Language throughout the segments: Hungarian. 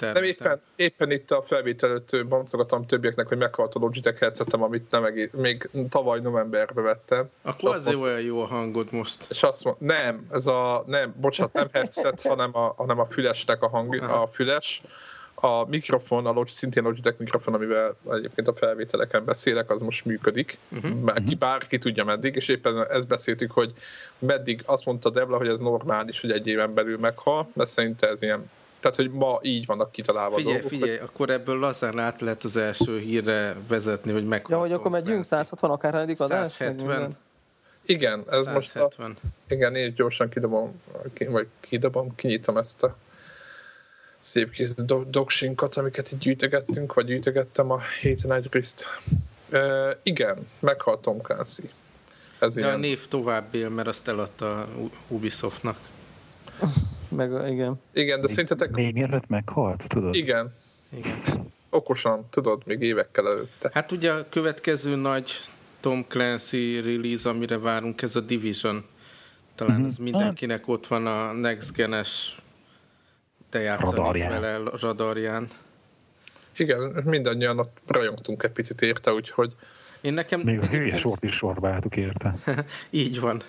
Nem, éppen, éppen itt a felvétel előtt boncogatom többieknek, hogy meghalt a Logitech headsetem, amit nem egész, még tavaly novemberben vettem. Akkor azért olyan jó a hangod most. És azt mond, nem, ez a, nem, bocsánat, nem headset, hanem a, hanem a fülesnek a hang, Aha. a füles. A mikrofon, a Logitech, szintén Logitech mikrofon, amivel egyébként a felvételeken beszélek, az most működik. Uh-huh. Mert ki, bárki tudja meddig, és éppen ezt beszéltük, hogy meddig azt mondta Devla, hogy ez normális, hogy egy éven belül meghal, de szerintem ez ilyen tehát, hogy ma így vannak kitalálva Figyelj, dolgok, figyelj, hogy... akkor ebből lazán át lehet az első hírre vezetni, hogy meg. Ja, hogy akkor megyünk 160 akár adás? 170. Igen, ez 170. most a, igen, én gyorsan kidobom, vagy kidobom, kinyitom ezt a szép kis doksinkat, amiket itt gyűjtögettünk, vagy gyűjtögettem a héten egy részt. Uh, igen, meghalt Tom Clancy. Ez De ilyen... a név tovább él, mert azt eladta Ubisoftnak. Meg, igen. Igen, de szerintetek... Még mielőtt meghalt, tudod? Igen. Igen. Okosan, tudod, még évekkel előtte. Hát ugye a következő nagy Tom Clancy release, amire várunk, ez a Division. Talán mm-hmm. az mindenkinek ott van a Next Gen-es te radarján. vele radarján. Igen, mindannyian ott rajongtunk egy picit érte, úgyhogy... Én nekem... Még a hülye sort is sorba álltuk érte. Így van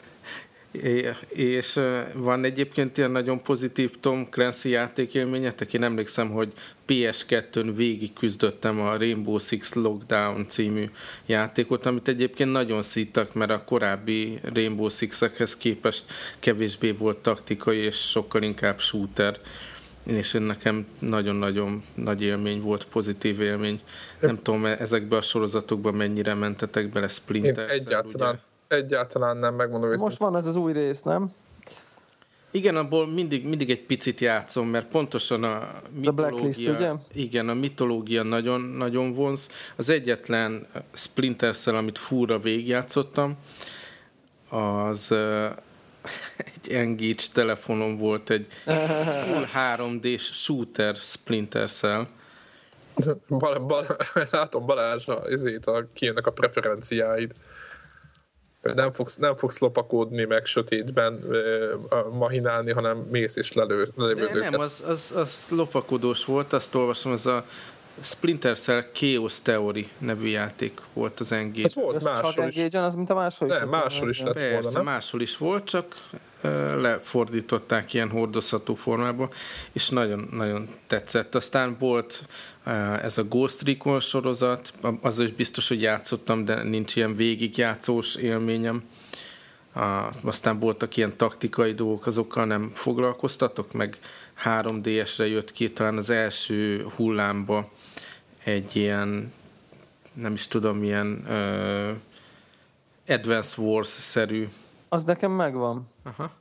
és van egyébként ilyen nagyon pozitív Tom Clancy játékélményetek. Én emlékszem, hogy PS2-n végig küzdöttem a Rainbow Six Lockdown című játékot, amit egyébként nagyon szítak, mert a korábbi Rainbow Six-ekhez képest kevésbé volt taktikai, és sokkal inkább shooter és én nekem nagyon-nagyon nagy élmény volt, pozitív élmény. Nem tudom, ezekbe a sorozatokban mennyire mentetek bele Splinter. Egyáltalán. Ugye? Egyáltalán nem, megmondom őszintén. Most van ez az új rész, nem? Igen, abból mindig, mindig egy picit játszom, mert pontosan a mitológia... A Blacklist, ugye? Igen, a mitológia nagyon, nagyon vonz. Az egyetlen Splinter Cell, amit fúra végigjátszottam, az uh, egy Engage telefonon volt egy full 3D-s shooter Splinter Cell. Bal, bal, látom Balázs, ezért a, kijönnek a preferenciáid nem fogsz, nem fogsz lopakodni, meg sötétben uh, mahinálni, hanem mész és lelő, lelövöd Nem, az, az, az lopakodós volt, azt olvasom, ez a Splinter Cell Chaos Theory nevű játék volt az Engage. Ez volt máshol is. Engage, az mint a máshol is. Nem, máshol is lett Persze, volna, nem? máshol is volt, csak lefordították ilyen hordozható formába, és nagyon, nagyon tetszett. Aztán volt ez a Ghost Recon sorozat, az is biztos, hogy játszottam, de nincs ilyen végigjátszós élményem. Aztán voltak ilyen taktikai dolgok, azokkal nem foglalkoztatok, meg 3DS-re jött ki talán az első hullámba egy ilyen, nem is tudom, ilyen uh, Advance Wars-szerű. Az nekem megvan. Aha.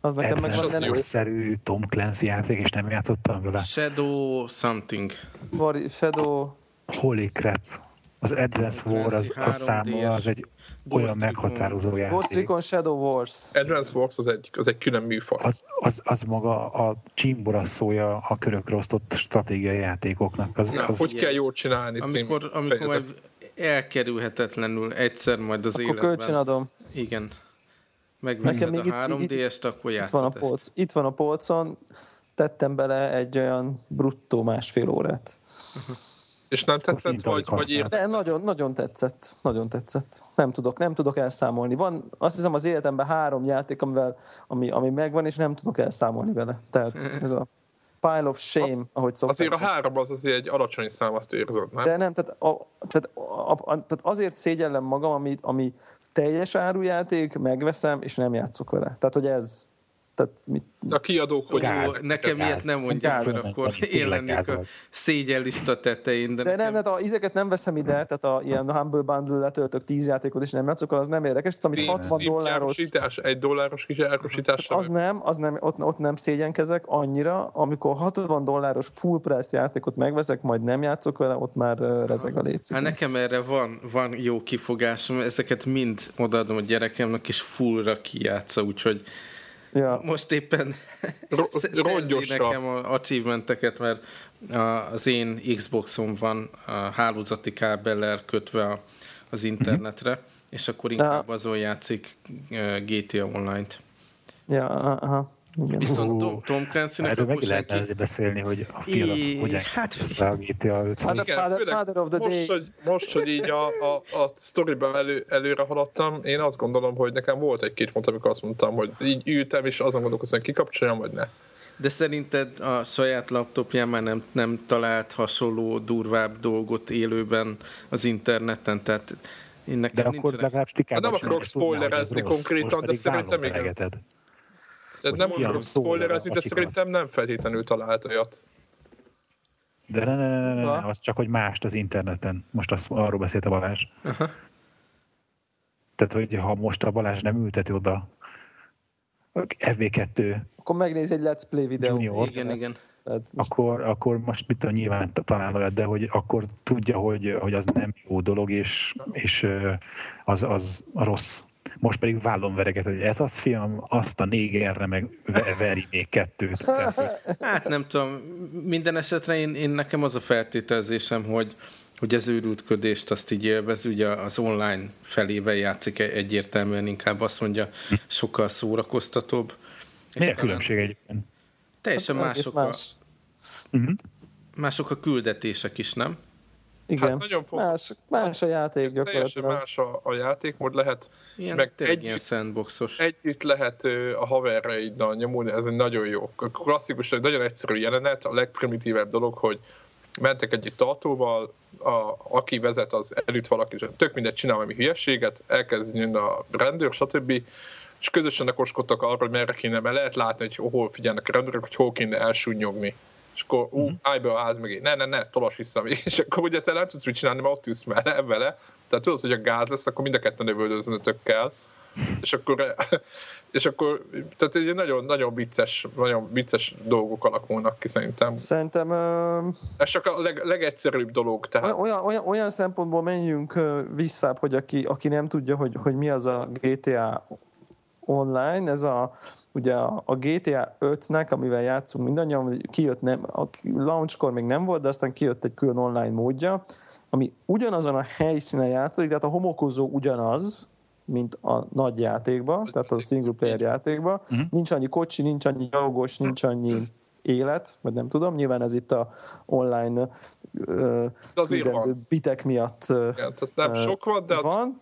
Az nekem meg az szerű Tom Clancy játék, és nem játszottam vele. Shadow something. War, Shadow... Holy crap. Az Advance War az, az számomra az egy Ghost olyan meghatározó játék. Ghost Recon Shadow Wars. Advance Wars az egy, az egy külön műfaj. Az, az, az maga a csimbora szója a körökre osztott stratégiai játékoknak. Az, Na, az hogy kell jól csinálni amikor, amikor majd elkerülhetetlenül egyszer majd az Akkor életben. kölcsönadom. Igen megveszed Nekem még a 3DS-t, akkor itt van, a polc, itt van a polcon, tettem bele egy olyan bruttó másfél órát. Uh-huh. És nem tetszett, vagy, vagy ért? De nagyon, nagyon tetszett. Nagyon tetszett. Nem tudok, nem tudok elszámolni. Van, azt hiszem az életemben három játék, amivel, ami, ami megvan, és nem tudok elszámolni vele. Tehát ez a pile of shame, ahogy szokták. Azért a három az azért egy alacsony szám, azt érzed, nem? De nem, tehát, a, tehát, a, a, tehát azért szégyellem magam, ami, ami teljes árujáték, megveszem, és nem játszok vele. Tehát, hogy ez, tehát mit... A kiadók, hogy gáz, jó, nekem gáz, ilyet nem mondják fel, akkor én lennék a szégyellista tetején. De, de nekem... nem, tehát a izeket nem veszem ide, tehát a ilyen Humble Bundle letöltök 10 játékot, és nem játszok, az nem érdekes. Tehát, amit 60 Steam dolláros... Árosítás, egy dolláros kis árosítás. Az nem, az nem ott, ott nem szégyenkezek annyira, amikor 60 dolláros full price játékot megveszek, majd nem játszok vele, ott már rezeg a létszik. Hát nekem erre van, van jó kifogásom, ezeket mind odaadom a gyerekemnek, és fullra kijátsza, úgyhogy Ja. Most éppen szerzi nekem a achievementeket, mert az én Xboxom van a hálózati kábellel kötve az internetre, uh-huh. és akkor inkább azon játszik GTA Online-t. Ja, aha. Igen. Viszont Tom, Tom Clancy-nek Erről meg lehetne azért beszélni, hogy a I... hogyan hát, össze a GTA 5. Hát a father, father of the most, day. Hogy, most, hogy így a, a, a sztoriban elő, előre haladtam, én azt gondolom, hogy nekem volt egy-két pont, amikor azt mondtam, hogy így ültem, és azon gondolkoztam, hogy kikapcsoljam, vagy ne. De szerinted a saját laptopján már nem, nem talált hasonló, durvább dolgot élőben az interneten? Tehát én nekem de akkor legalább stikában hát Nem akarok spoilerezni konkrétan, de szerintem igen. Tehát nem akarok spoilerezni, de szerintem nem feltétlenül talált olyat. De ne, ne, ne, ne, ne, az csak, hogy mást az interneten. Most azt, arról beszélt a Balázs. Aha. Tehát, hogy ha most a Balázs nem ülteti oda FV2 akkor megnéz egy Let's Play videó. Junior, igen, ezt. igen. most... akkor, akkor most mit tudom, nyilván talál olyat, de hogy akkor tudja, hogy, hogy az nem jó dolog, és, és az, az rossz. Most pedig vállon vereget, hogy ez az fiam, azt a négerre meg veri még kettőt. Hát nem tudom, minden esetre én, én nekem az a feltételezésem, hogy, hogy ez őrültködést azt így élvez, ugye az online felével játszik egyértelműen, inkább azt mondja, sokkal szórakoztatóbb. Mi a különbség egyébként? Teljesen hát, mások, más. A, uh-huh. mások a küldetések is, nem? Igen, hát nagyon más, más a játék gyakorlatilag. más a, a játékmód, lehet ilyen, meg együtt, ilyen sandboxos. Együtt lehet a haverreiddal nyomulni, ez egy nagyon jó. A klasszikus, nagyon egyszerű jelenet, a legprimitívebb dolog, hogy mentek együtt tartóval, a, aki vezet, az előtt valaki, tök mindegy csinál valami hülyeséget, elkezd jönni a rendőr, stb. És közösen okoskodtak arról, hogy merre kéne, mert lehet látni, hogy hol figyelnek a rendőrök, hogy hol kéne elsúnyogni. És akkor, ú, uh-huh. állj be a ház mögé, ne, ne, ne, tolas vissza még. És akkor ugye te nem tudsz mit csinálni, mert ott ülsz vele, vele. Tehát tudod, hogy a gáz lesz, akkor mind a ketten övöldöznötök kell. És akkor, és akkor tehát egy nagyon, nagyon vicces, nagyon vicces dolgok alakulnak ki szerintem. Szerintem... Uh, Ez csak a leg, legegyszerűbb dolog. Tehát. Olyan, olyan, olyan szempontból menjünk vissza, hogy aki, aki nem tudja, hogy, hogy mi az a GTA online, ez a ugye a GTA 5-nek, amivel játszunk mindannyian, kijött nem, a launchkor még nem volt, de aztán kijött egy külön online módja, ami ugyanazon a helyszínen játszik, tehát a homokozó ugyanaz, mint a nagy játékban, tehát a single player játékban. Uh-huh. Nincs annyi kocsi, nincs annyi gyalogos, nincs annyi élet, vagy nem tudom, nyilván ez itt a online uh, bitek miatt uh, Igen, tehát nem sok van, de az... van.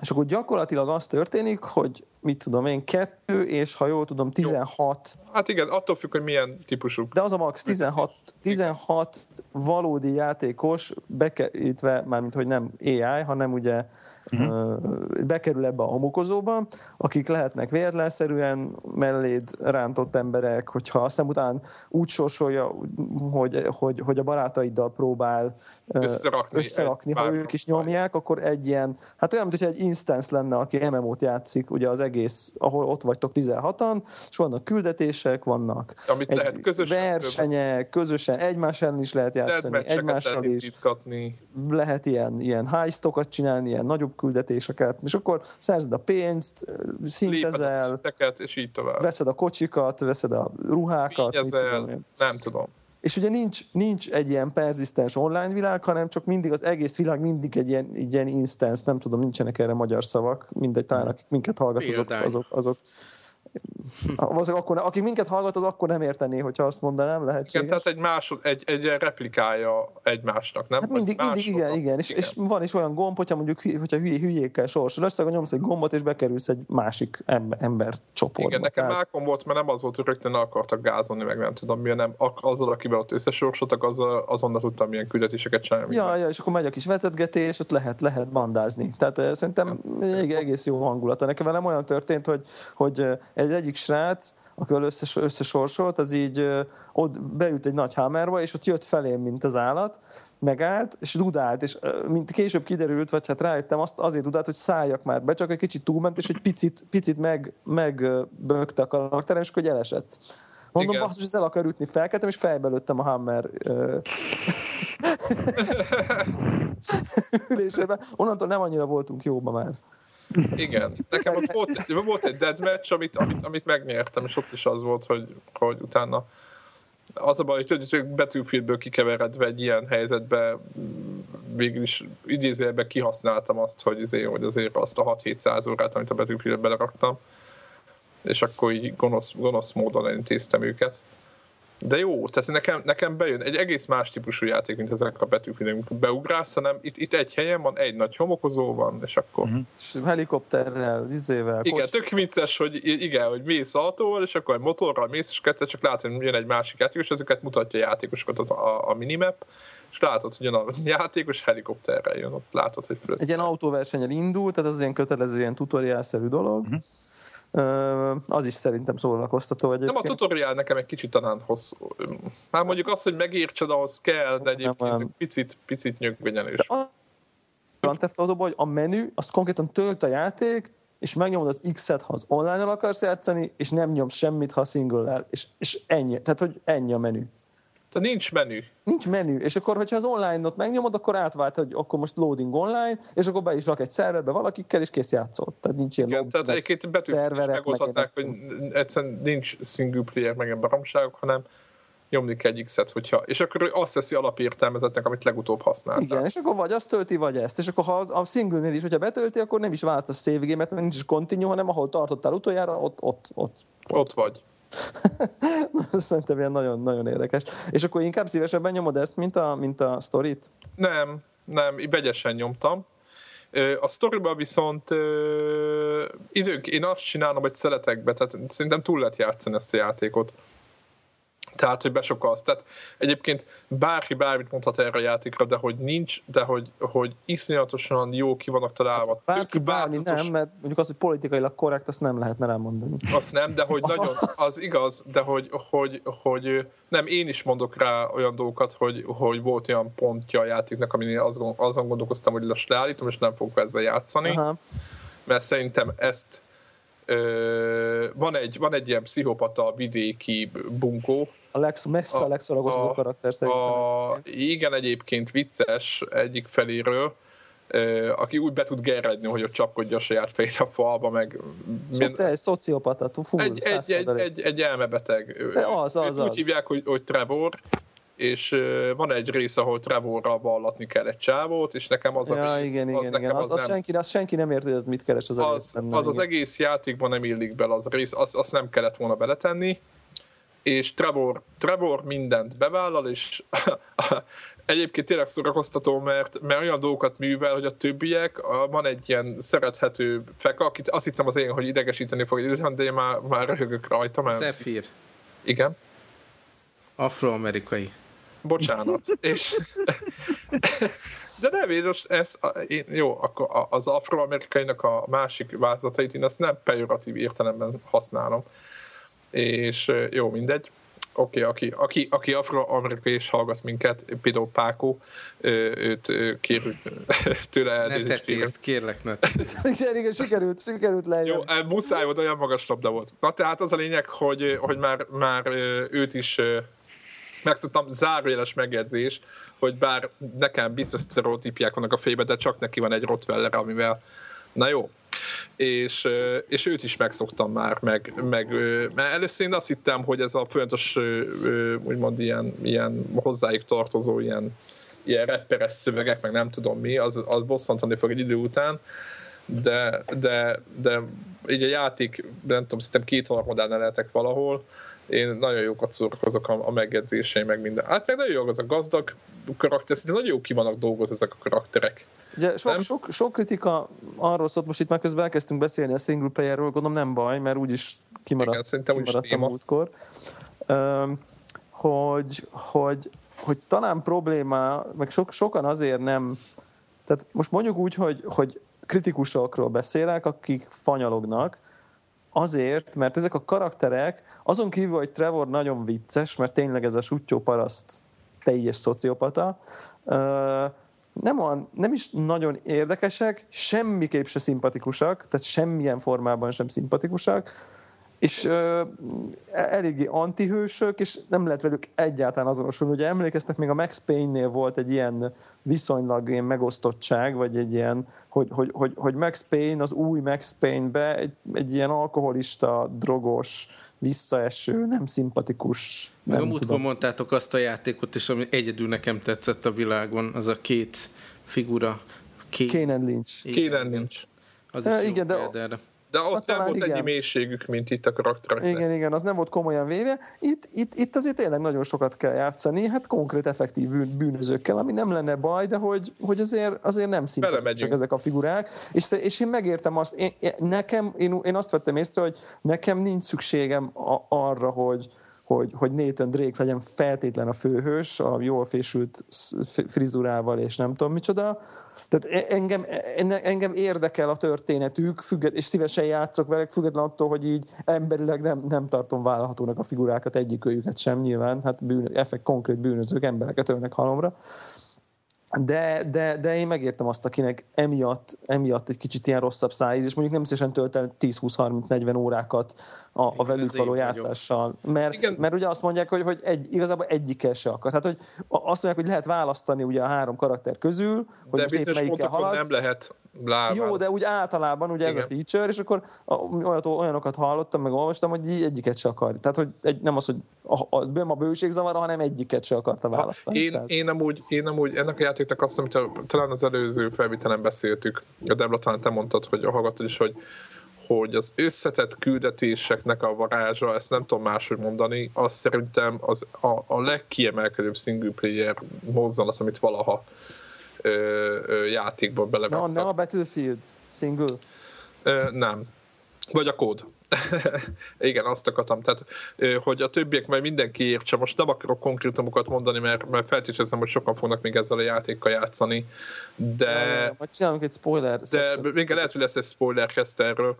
És akkor gyakorlatilag az történik, hogy mit tudom én, kettő, és ha jól tudom, 16. Jó. Hát igen, attól függ, hogy milyen típusú. De az a max 16, 16 valódi játékos, bekerítve, mármint hogy nem AI, hanem ugye uh-huh. bekerül ebbe a homokozóba, akik lehetnek véletlenszerűen melléd rántott emberek, hogyha aztán után úgy sorsolja, hogy, hogy, hogy a barátaiddal próbál összerakni, összerakni ha ők is nyomják, akkor egy ilyen, hát olyan, mint egy instance lenne, aki MMO-t játszik, ugye az egész, ahol ott vagytok 16-an, és vannak küldetések, vannak Amit egy lehet közösen, versenyek, közösen, egymás ellen is lehet játszani, egymással is. Lehet ilyen, ilyen high csinálni, ilyen nagyobb küldetéseket, és akkor szerzed a pénzt, szintezel, a szinteket, és így tovább. veszed a kocsikat, veszed a ruhákat. Fényezel, nem tudom. És ugye nincs, nincs egy ilyen perzisztens online világ, hanem csak mindig az egész világ mindig egy ilyen, egy ilyen instance, nem tudom, nincsenek erre magyar szavak, mindegy, talán akik minket hallgat, azok, azok, azok Valószínűleg akkor, aki minket hallgat, az akkor nem értené, hogyha azt mondanám, lehetséges. Igen, tehát egy, másod, egy, egy replikája egymásnak, nem? Hát mindig, mindig igen, igen. És, igen. és, van is olyan gomb, hogyha mondjuk hogyha hülye, hülyékkel sorsod össze, nyomsz egy gombot, és bekerülsz egy másik ember, ember csoportba. Igen, nekem Tehát... mákom volt, mert nem az volt, hogy rögtön akartak gázolni, meg nem tudom mi, nem azzal, akivel ott összesorsoltak, azzal, azonnal tudtam milyen küldetéseket csinálni. Ja, ja, és akkor megy a kis vezetgetés, ott lehet, lehet bandázni. Tehát uh, szerintem ja. egész jó hangulata. Nekem velem olyan történt, hogy, hogy egy egyik srác, akivel összes, összesorsolt, az így ott beült egy nagy hamerba, és ott jött felém, mint az állat, megállt, és dudált, és mint később kiderült, vagy hát rájöttem, azt azért dudált, hogy szálljak már be, csak egy kicsit túlment, és egy picit, picit meg, megbökte a karakterem, és akkor elesett. Mondom, basszus, ez el akar ütni, felkeltem, és fejbe lőttem a Hammer ülésébe. Onnantól nem annyira voltunk jóba már. Igen. Nekem ott volt, volt egy deadmatch, amit, amit, amit megnyertem, és ott is az volt, hogy, hogy utána az a baj, hogy, hogy Battlefieldből kikeveredve egy ilyen helyzetbe végül is idézőjelben kihasználtam azt, hogy azért, hogy azért azt a 6-700 órát, amit a Battlefieldbe beleraktam, és akkor így gonosz, gonosz módon elintéztem őket. De jó, tehát nekem, nekem bejön egy egész más típusú játék, mint ezek a betűfilmek. Beugrálsz, hanem itt, itt egy helyen van, egy nagy homokozó van, és akkor... És helikopterrel, izével, Igen, kocs... tök vicces, hogy igen, hogy mész autóval, és akkor egy motorral mész, és kettő csak látod, hogy jön egy másik játékos, ezeket mutatja a játékosokat a, a minimap, és látod, hogy jön a játékos helikopterrel jön, ott látod, hogy fölött. Egy ilyen autóversenyen indul, tehát az ilyen kötelező, ilyen tutoriálszerű dolog. Uh-huh az is szerintem szórakoztató egyébként. Nem a tutorial nekem egy kicsit talán hosszú. Már mondjuk az, hogy megértsed, ahhoz kell, de egyébként nem, picit, picit nyögvenyelős. Grand Theft auto hogy a menü, azt konkrétan tölt a játék, és megnyomod az X-et, ha az online-al akarsz játszani, és nem nyomsz semmit, ha single és, és ennyi. Tehát, hogy ennyi a menü. Tehát nincs menü. Nincs menü, és akkor, hogyha az online-ot megnyomod, akkor átvált, hogy akkor most loading online, és akkor be is rak egy szerverbe valakikkel, és kész játszol. Tehát nincs ilyen Igen, tehát egyébként betűt megoldhatnák, hogy egyszerűen nincs single player, meg baromságok, hanem nyomni kell egy X-et, hogyha, és akkor azt teszi alapértelmezetnek, amit legutóbb használ. Igen, és akkor vagy azt tölti, vagy ezt. És akkor ha a single is, hogyha betölti, akkor nem is választasz save game-et, mert nincs is continue, hanem ahol tartottál utoljára, ott, ott, ott. Ott vagy. Szerintem ilyen nagyon, nagyon érdekes. És akkor inkább szívesebben nyomod ezt, mint a, mint a sztorit? Nem, nem, vegyesen nyomtam. A sztoriban viszont idők, én azt csinálom, hogy szeretek be, tehát szerintem túl lehet játszani ezt a játékot. Tehát, hogy besokalsz. Tehát egyébként bárki bármit mondhat erre a játékra, de hogy nincs, de hogy, hogy iszonyatosan jó ki vannak találva. Hát bárki bármi nem, mert mondjuk az, hogy politikailag korrekt, azt nem lehetne rám mondani. Azt nem, de hogy nagyon, az igaz, de hogy, hogy, hogy nem, én is mondok rá olyan dolgokat, hogy, hogy volt olyan pontja a játéknak, amin azon, azon gondolkoztam, hogy most leállítom, és nem fogok ezzel játszani. Aha. Mert szerintem ezt Ö, van, egy, van egy ilyen pszichopata vidéki bunkó. A Lex, messze a, a legszoragosodó karakter szerintem. A, igen, egyébként vicces egyik feléről, aki úgy be tud gerredni, hogy ott csapkodja a saját fejét a falba, meg... Szóval egy szociopata, full, egy, egy, egy, egy, egy elmebeteg. De az, az, az. Úgy hívják, hogy, hogy Trevor, és van egy rész, ahol Trevorral vallatni kell egy csávót, és nekem az ja, a rész, igen, az igen, nekem az, az, az, nem, senki, az senki nem érti, hogy ez mit keres az, az egész. Az, az, az egész játékban nem illik bele az rész, azt, azt nem kellett volna beletenni, és Trevor, Trevor mindent bevállal, és egyébként tényleg szórakoztató, mert, mert olyan dolgokat művel, hogy a többiek, van egy ilyen szerethető feka, akit azt hittem az én, hogy idegesíteni fog, de én már, már röhögök rajta. Mert... Zephyr. Igen. Afroamerikai bocsánat. és, de nem, én most ez, én, jó, akkor az afroamerikainak a másik változatait én azt nem pejoratív értelemben használom. És jó, mindegy. Oké, okay, aki, aki, aki afroamerikai és hallgat minket, például Pákó, őt kérjük tőle elnézést. Ne kérlek, ne igen, igen, sikerült, sikerült lejjön. Jó, muszáj volt, olyan magas labda volt. Na tehát az a lényeg, hogy, hogy már, már őt is megszoktam zárójeles megjegyzés, hogy bár nekem biztos sztereotípiák vannak a fejében, de csak neki van egy Rottweiler, amivel na jó, és, és őt is megszoktam már, meg, meg mert először én azt hittem, hogy ez a folyamatos úgymond ilyen, ilyen hozzájuk tartozó ilyen, ilyen rapperes szövegek, meg nem tudom mi, az, az bosszantani fog egy idő után, de, de, de így a játék, nem tudom, szerintem két harmadán lehetek valahol, én nagyon jókat szórakozok a, a megjegyzéseim, meg minden. Hát meg nagyon jó az a gazdag karakter, szerintem nagyon jó ki vannak dolgozni ezek a karakterek. Ugye sok, sok, sok, kritika arról szólt, most itt már közben elkezdtünk beszélni a single playerről, gondolom nem baj, mert úgyis kimaradt, Igen, kimaradt a múltkor. Um, hogy, hogy, hogy talán probléma, meg sok, sokan azért nem, tehát most mondjuk úgy, hogy, hogy kritikusokról beszélek, akik fanyalognak, Azért, mert ezek a karakterek, azon kívül, hogy Trevor nagyon vicces, mert tényleg ez a sutyó paraszt teljes szociopata, nem, olyan, nem is nagyon érdekesek, semmiképp se szimpatikusak, tehát semmilyen formában sem szimpatikusak, és ö, eléggé antihősök, és nem lehet velük egyáltalán azonosulni. Ugye emlékeztek, még a Max Payne-nél volt egy ilyen viszonylag ilyen megosztottság, vagy egy ilyen, hogy, hogy, hogy, hogy Max Payne, az új Max Payne-be egy, egy ilyen alkoholista, drogos, visszaeső, nem szimpatikus. Meg nem a múltkor mondtátok azt a játékot, és ami egyedül nekem tetszett a világon, az a két figura. Kane and Lynch. Kane and Lynch. Az is igen, de, De ott Hát nem volt igen. ennyi mélységük, mint itt a karaktereknek. Igen, igen, az nem volt komolyan véve. Itt, itt, itt azért tényleg nagyon sokat kell játszani, hát konkrét effektív bűn- bűnözőkkel, ami nem lenne baj, de hogy, hogy azért, azért nem szimpatikusak ezek a figurák. És, és én megértem azt, én, nekem, én, én azt vettem észre, hogy nekem nincs szükségem a, arra, hogy, hogy, hogy Nathan Drake legyen feltétlen a főhős, a jól fésült frizurával és nem tudom micsoda. Tehát e- engem, enne- engem érdekel a történetük, függet, és szívesen játszok velük, független attól, hogy így emberileg nem, nem tartom vállalhatónak a figurákat, egyikőjüket sem nyilván, hát bűn, effekt, konkrét bűnözők, embereket ölnek halomra. De, de, de én megértem azt, akinek emiatt, emiatt egy kicsit ilyen rosszabb szájíz, és mondjuk nem szívesen tölt el 10-20-30-40 órákat a, a Igen, velük való játszással. Mert, Igen. mert ugye azt mondják, hogy, hogy egy, igazából egyikkel se akar. Tehát, hogy azt mondják, hogy lehet választani ugye a három karakter közül, hogy De most épp melyikkel haladsz. nem lehet lábán. Jó, de úgy általában ugye ez a Igen. feature, és akkor a- olyat, olyanokat hallottam, meg olvastam, hogy így egyiket se akar. Tehát, hogy egy, nem az, hogy a, a, nem a bőségzavara, hanem egyiket se akarta választani. Én, Tehát, én, amúgy, én amúgy ennek a játéknak azt, amit a- talán az előző felvitelen beszéltük, a Debla talán te mondtad, hogy hallgattad is, hogy hogy az összetett küldetéseknek a varázsa, ezt nem tudom máshogy mondani, az szerintem az a, a legkiemelkedőbb single player mozzanat, amit valaha ö, ö, játékba Na, belevettek. nem a Battlefield single. Ö, nem. Vagy a kód. Igen, azt akartam. Tehát, hogy a többiek majd mindenki értse. Most nem akarok konkrétumokat mondani, mert, mert feltételezem, hogy sokan fognak még ezzel a játékkal játszani, de, Majd csinálunk egy spoiler de még lehet, hogy lesz egy spoilercast erről,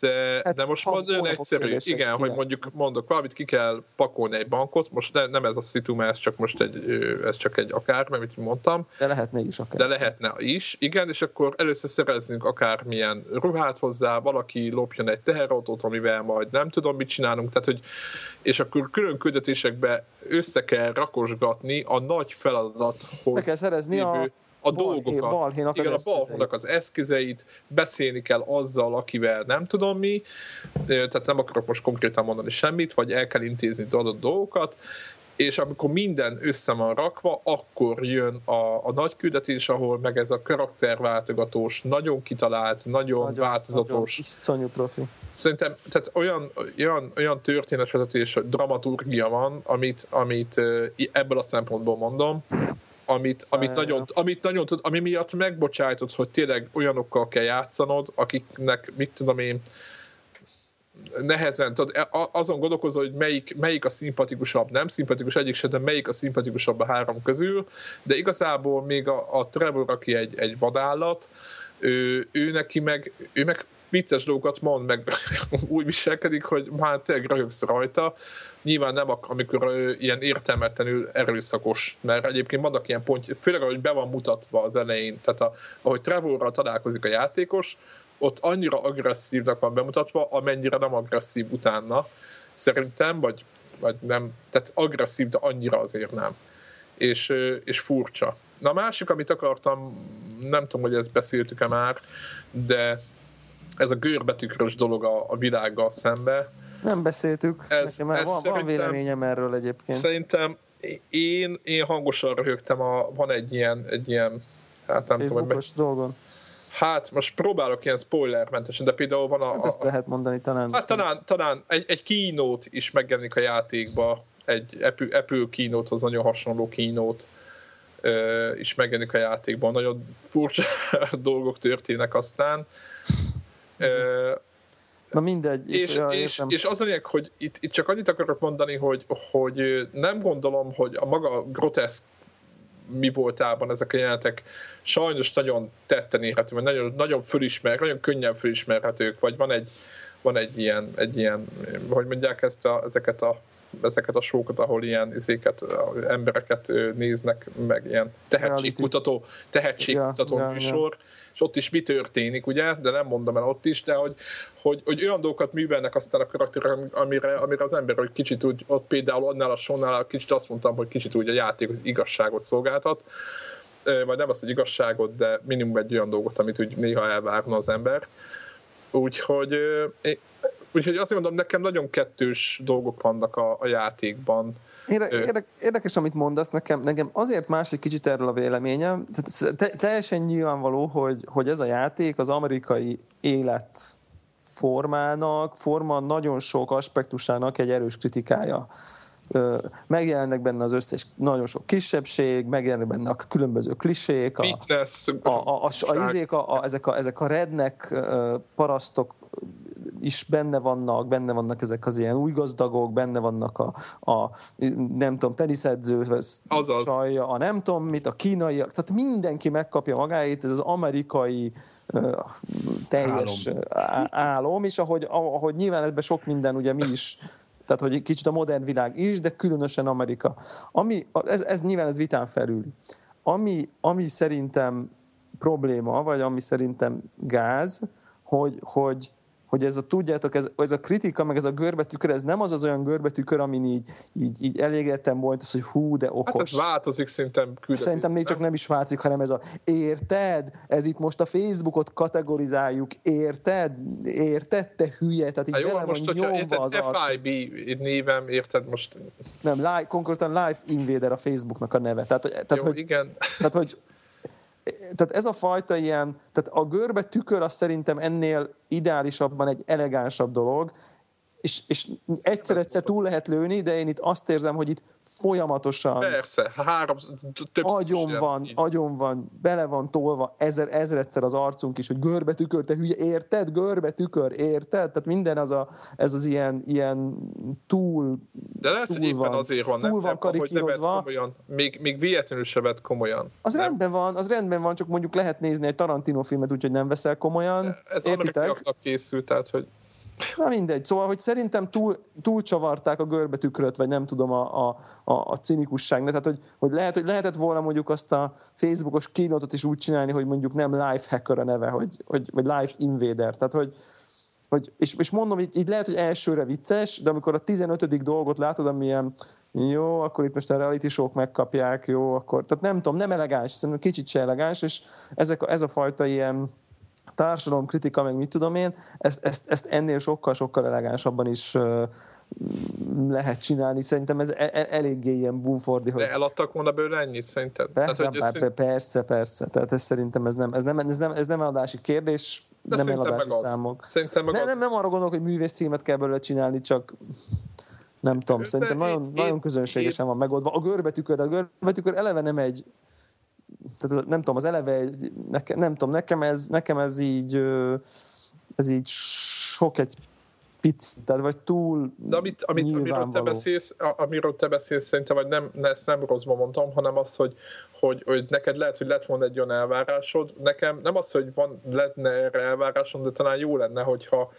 de, Hát, de most ha olyan hónapok egyszerű, igen, és hogy mondjuk mondok valamit, ki kell pakolni egy bankot, most ne, nem ez a szitu, mert ez csak most egy, ez csak egy akár, amit mondtam, De lehet mégis akár. de lehetne is, igen, és akkor először szerezzünk akármilyen ruhát hozzá, valaki lopjon egy teherautót, amivel majd nem tudom, mit csinálunk, tehát hogy, és akkor külön küldetésekbe össze kell rakosgatni a nagy feladathoz Be kell szerezni a a balhé- dolgokat. balhénak az Igen, a eszközeit. balhónak az eszközeit, beszélni kell azzal, akivel nem tudom mi, tehát nem akarok most konkrétan mondani semmit, vagy el kell intézni adott dolgokat, és amikor minden össze van rakva, akkor jön a, a nagy küldetés, ahol meg ez a karakterváltogatós, nagyon kitalált, nagyon, nagyon változatos, Nagyon iszonyú profi. Szerintem tehát olyan, olyan, olyan történetvezetés, dramaturgia van, amit, amit ebből a szempontból mondom, amit, amit, nagyon, amit nagyon tud, ami miatt megbocsájtod, hogy tényleg olyanokkal kell játszanod, akiknek, mit tudom én, nehezen, tudod, e- azon gondolkozol, hogy melyik, melyik a szimpatikusabb, nem szimpatikus egyik se, de melyik a szimpatikusabb a három közül, de igazából még a, a Trevor, aki egy, egy vadállat, ő, ő neki meg, ő meg vicces dolgokat mond, meg úgy viselkedik, hogy már tényleg röhögsz rajta. Nyilván nem, ak- amikor ő ilyen értelmetlenül erőszakos, mert egyébként vannak ilyen pontja, főleg ahogy be van mutatva az elején, tehát a, ahogy Trevorral találkozik a játékos, ott annyira agresszívnak van bemutatva, amennyire nem agresszív utána, szerintem, vagy, vagy nem, tehát agresszív, de annyira azért nem. És, és furcsa. Na a másik, amit akartam, nem tudom, hogy ezt beszéltük-e már, de ez a görbetükrös dolog a, a világgal szembe. Nem beszéltük. Ez- Nekem ez van, van véleményem erről egyébként. Szerintem én, én hangosan röhögtem, a, van egy ilyen, egy ilyen hát nem tudom, hogy meg, dolgon. hát most próbálok ilyen spoilermentesen, de például van a, Hát ezt a, lehet mondani talán. Hát talán, talán egy, egy keynote is megjelenik a játékba, egy Apple, Apple keynote-hoz nagyon hasonló ö, is megjelenik a játékban. Nagyon furcsa dolgok történnek aztán. Na mindegy. és, ja, és, és az a lényeg, hogy itt, itt csak annyit akarok mondani, hogy, hogy nem gondolom, hogy a maga groteszk mi voltában ezek a jelenetek sajnos nagyon tetten érhető, vagy nagyon, nagyon fölismer, nagyon könnyen fölismerhetők, vagy van egy, van egy ilyen, egy ilyen, hogy mondják ezt a, ezeket a ezeket a sókat, ahol ilyen izéket, embereket néznek, meg ilyen tehetségkutató, tehetségkutató Ja, ja, ja. műsor, és ott is mi történik, ugye, de nem mondom el ott is, de hogy, hogy, hogy olyan dolgokat művelnek aztán a karakterek, amire, amire az ember, hogy kicsit úgy, ott például annál a sonnál kicsit azt mondtam, hogy kicsit úgy a játék igazságot szolgáltat, vagy nem azt, hogy igazságot, de minimum egy olyan dolgot, amit úgy néha elvárna az ember. Úgyhogy, úgyhogy azt mondom, nekem nagyon kettős dolgok vannak a, a játékban. Érde, érdekes, amit mondasz nekem, nekem azért más egy kicsit erről a véleményem. Tehát te, teljesen nyilvánvaló, hogy, hogy ez a játék az amerikai élet formának, forma nagyon sok aspektusának egy erős kritikája. Megjelennek benne az összes, nagyon sok kisebbség, megjelennek benne a különböző klisék, a, Fitness, a, a, a, a, izék, a, a, ezek, a, ezek a rednek parasztok is benne vannak, benne vannak ezek az ilyen új gazdagok, benne vannak a, a nem tudom, teniszedző, Azaz. csajja, a nem tudom mit, a kínaiak, tehát mindenki megkapja magáit, ez az amerikai teljes álom. álom, és ahogy, ahogy nyilván ebben sok minden, ugye mi is tehát hogy kicsit a modern világ is, de különösen Amerika. Ami, ez, ez nyilván ez vitán felül. Ami, ami szerintem probléma, vagy ami szerintem gáz, hogy, hogy hogy ez a, tudjátok, ez, ez a kritika, meg ez a görbetükör, ez nem az az olyan görbetükör, amin így, így, így elégedettem volt, az, hogy hú, de okos. Hát ez változik szerintem küldetés. Szerintem még csak nem is változik, hanem ez a érted? Ez itt most a Facebookot kategorizáljuk, érted? Érted, te hülye? Tehát így hát jó, most, hogyha érted, az FIB névem, érted most? Nem, live, konkrétan Life Invader a Facebooknak a neve. Tehát, tehát, jó, hogy, igen. Tehát, hogy tehát ez a fajta ilyen, tehát a görbe tükör az szerintem ennél ideálisabban egy elegánsabb dolog, és, és egyszer-egyszer túl lehet lőni, de én itt azt érzem, hogy itt folyamatosan Persze, három, több agyon van, így. agyon van, bele van tolva ezer, ezredszer az arcunk is, hogy görbe tükör, te hülye, érted? Görbe tükör, érted? Tehát minden az a, ez az ilyen, ilyen túl De lehet, hogy éppen azért van, nem, túl van nem, hogy ne komolyan, még, még véletlenül se vett komolyan. Az nem? rendben van, az rendben van, csak mondjuk lehet nézni egy Tarantino filmet, úgyhogy nem veszel komolyan. Ez amerikaiaknak készült, tehát hogy Na mindegy, szóval, hogy szerintem túl, csavarták a görbetükröt, vagy nem tudom, a, a, a, a cinikusság. Tehát, hogy, hogy, lehet, hogy lehetett volna mondjuk azt a Facebookos kínotot is úgy csinálni, hogy mondjuk nem live hacker a neve, hogy, hogy, vagy live invader. Tehát, hogy, hogy és, és mondom, így, így lehet, hogy elsőre vicces, de amikor a 15. dolgot látod, amilyen jó, akkor itt most a reality show megkapják, jó, akkor, tehát nem tudom, nem elegáns, szerintem kicsit se elegáns, és ezek ez a fajta ilyen, kritika, meg mit tudom én, ezt, ezt, ezt ennél sokkal-sokkal elegánsabban is lehet csinálni. Szerintem ez e, e, eléggé ilyen búfordi. Hogy... De eladtak volna bőle ennyit szerinted? Be, Tehát, hogy összint... Persze, persze. Tehát ez szerintem ez nem, ez nem, ez nem, ez nem eladási kérdés, De nem eladási számok. Szerintem meg ne, az... nem, nem arra gondolok, hogy művészfilmet kell belőle csinálni, csak nem tudom, szerintem én, nagyon, én, nagyon közönségesen én... van megoldva. A görbetükör, de a görbetükör eleve nem egy tehát nem tudom, az eleve, neke, nem tudom, nekem ez, nekem ez így, ez így sok egy picit, tehát vagy túl De amit, amit amiről, te beszélsz, amiről te beszélsz, szerintem, vagy nem, ezt nem rosszban mondtam, hanem az, hogy, hogy, hogy neked lehet, hogy lett volna egy olyan elvárásod, nekem nem az, hogy van, lenne erre elvárásom, de talán jó lenne, hogyha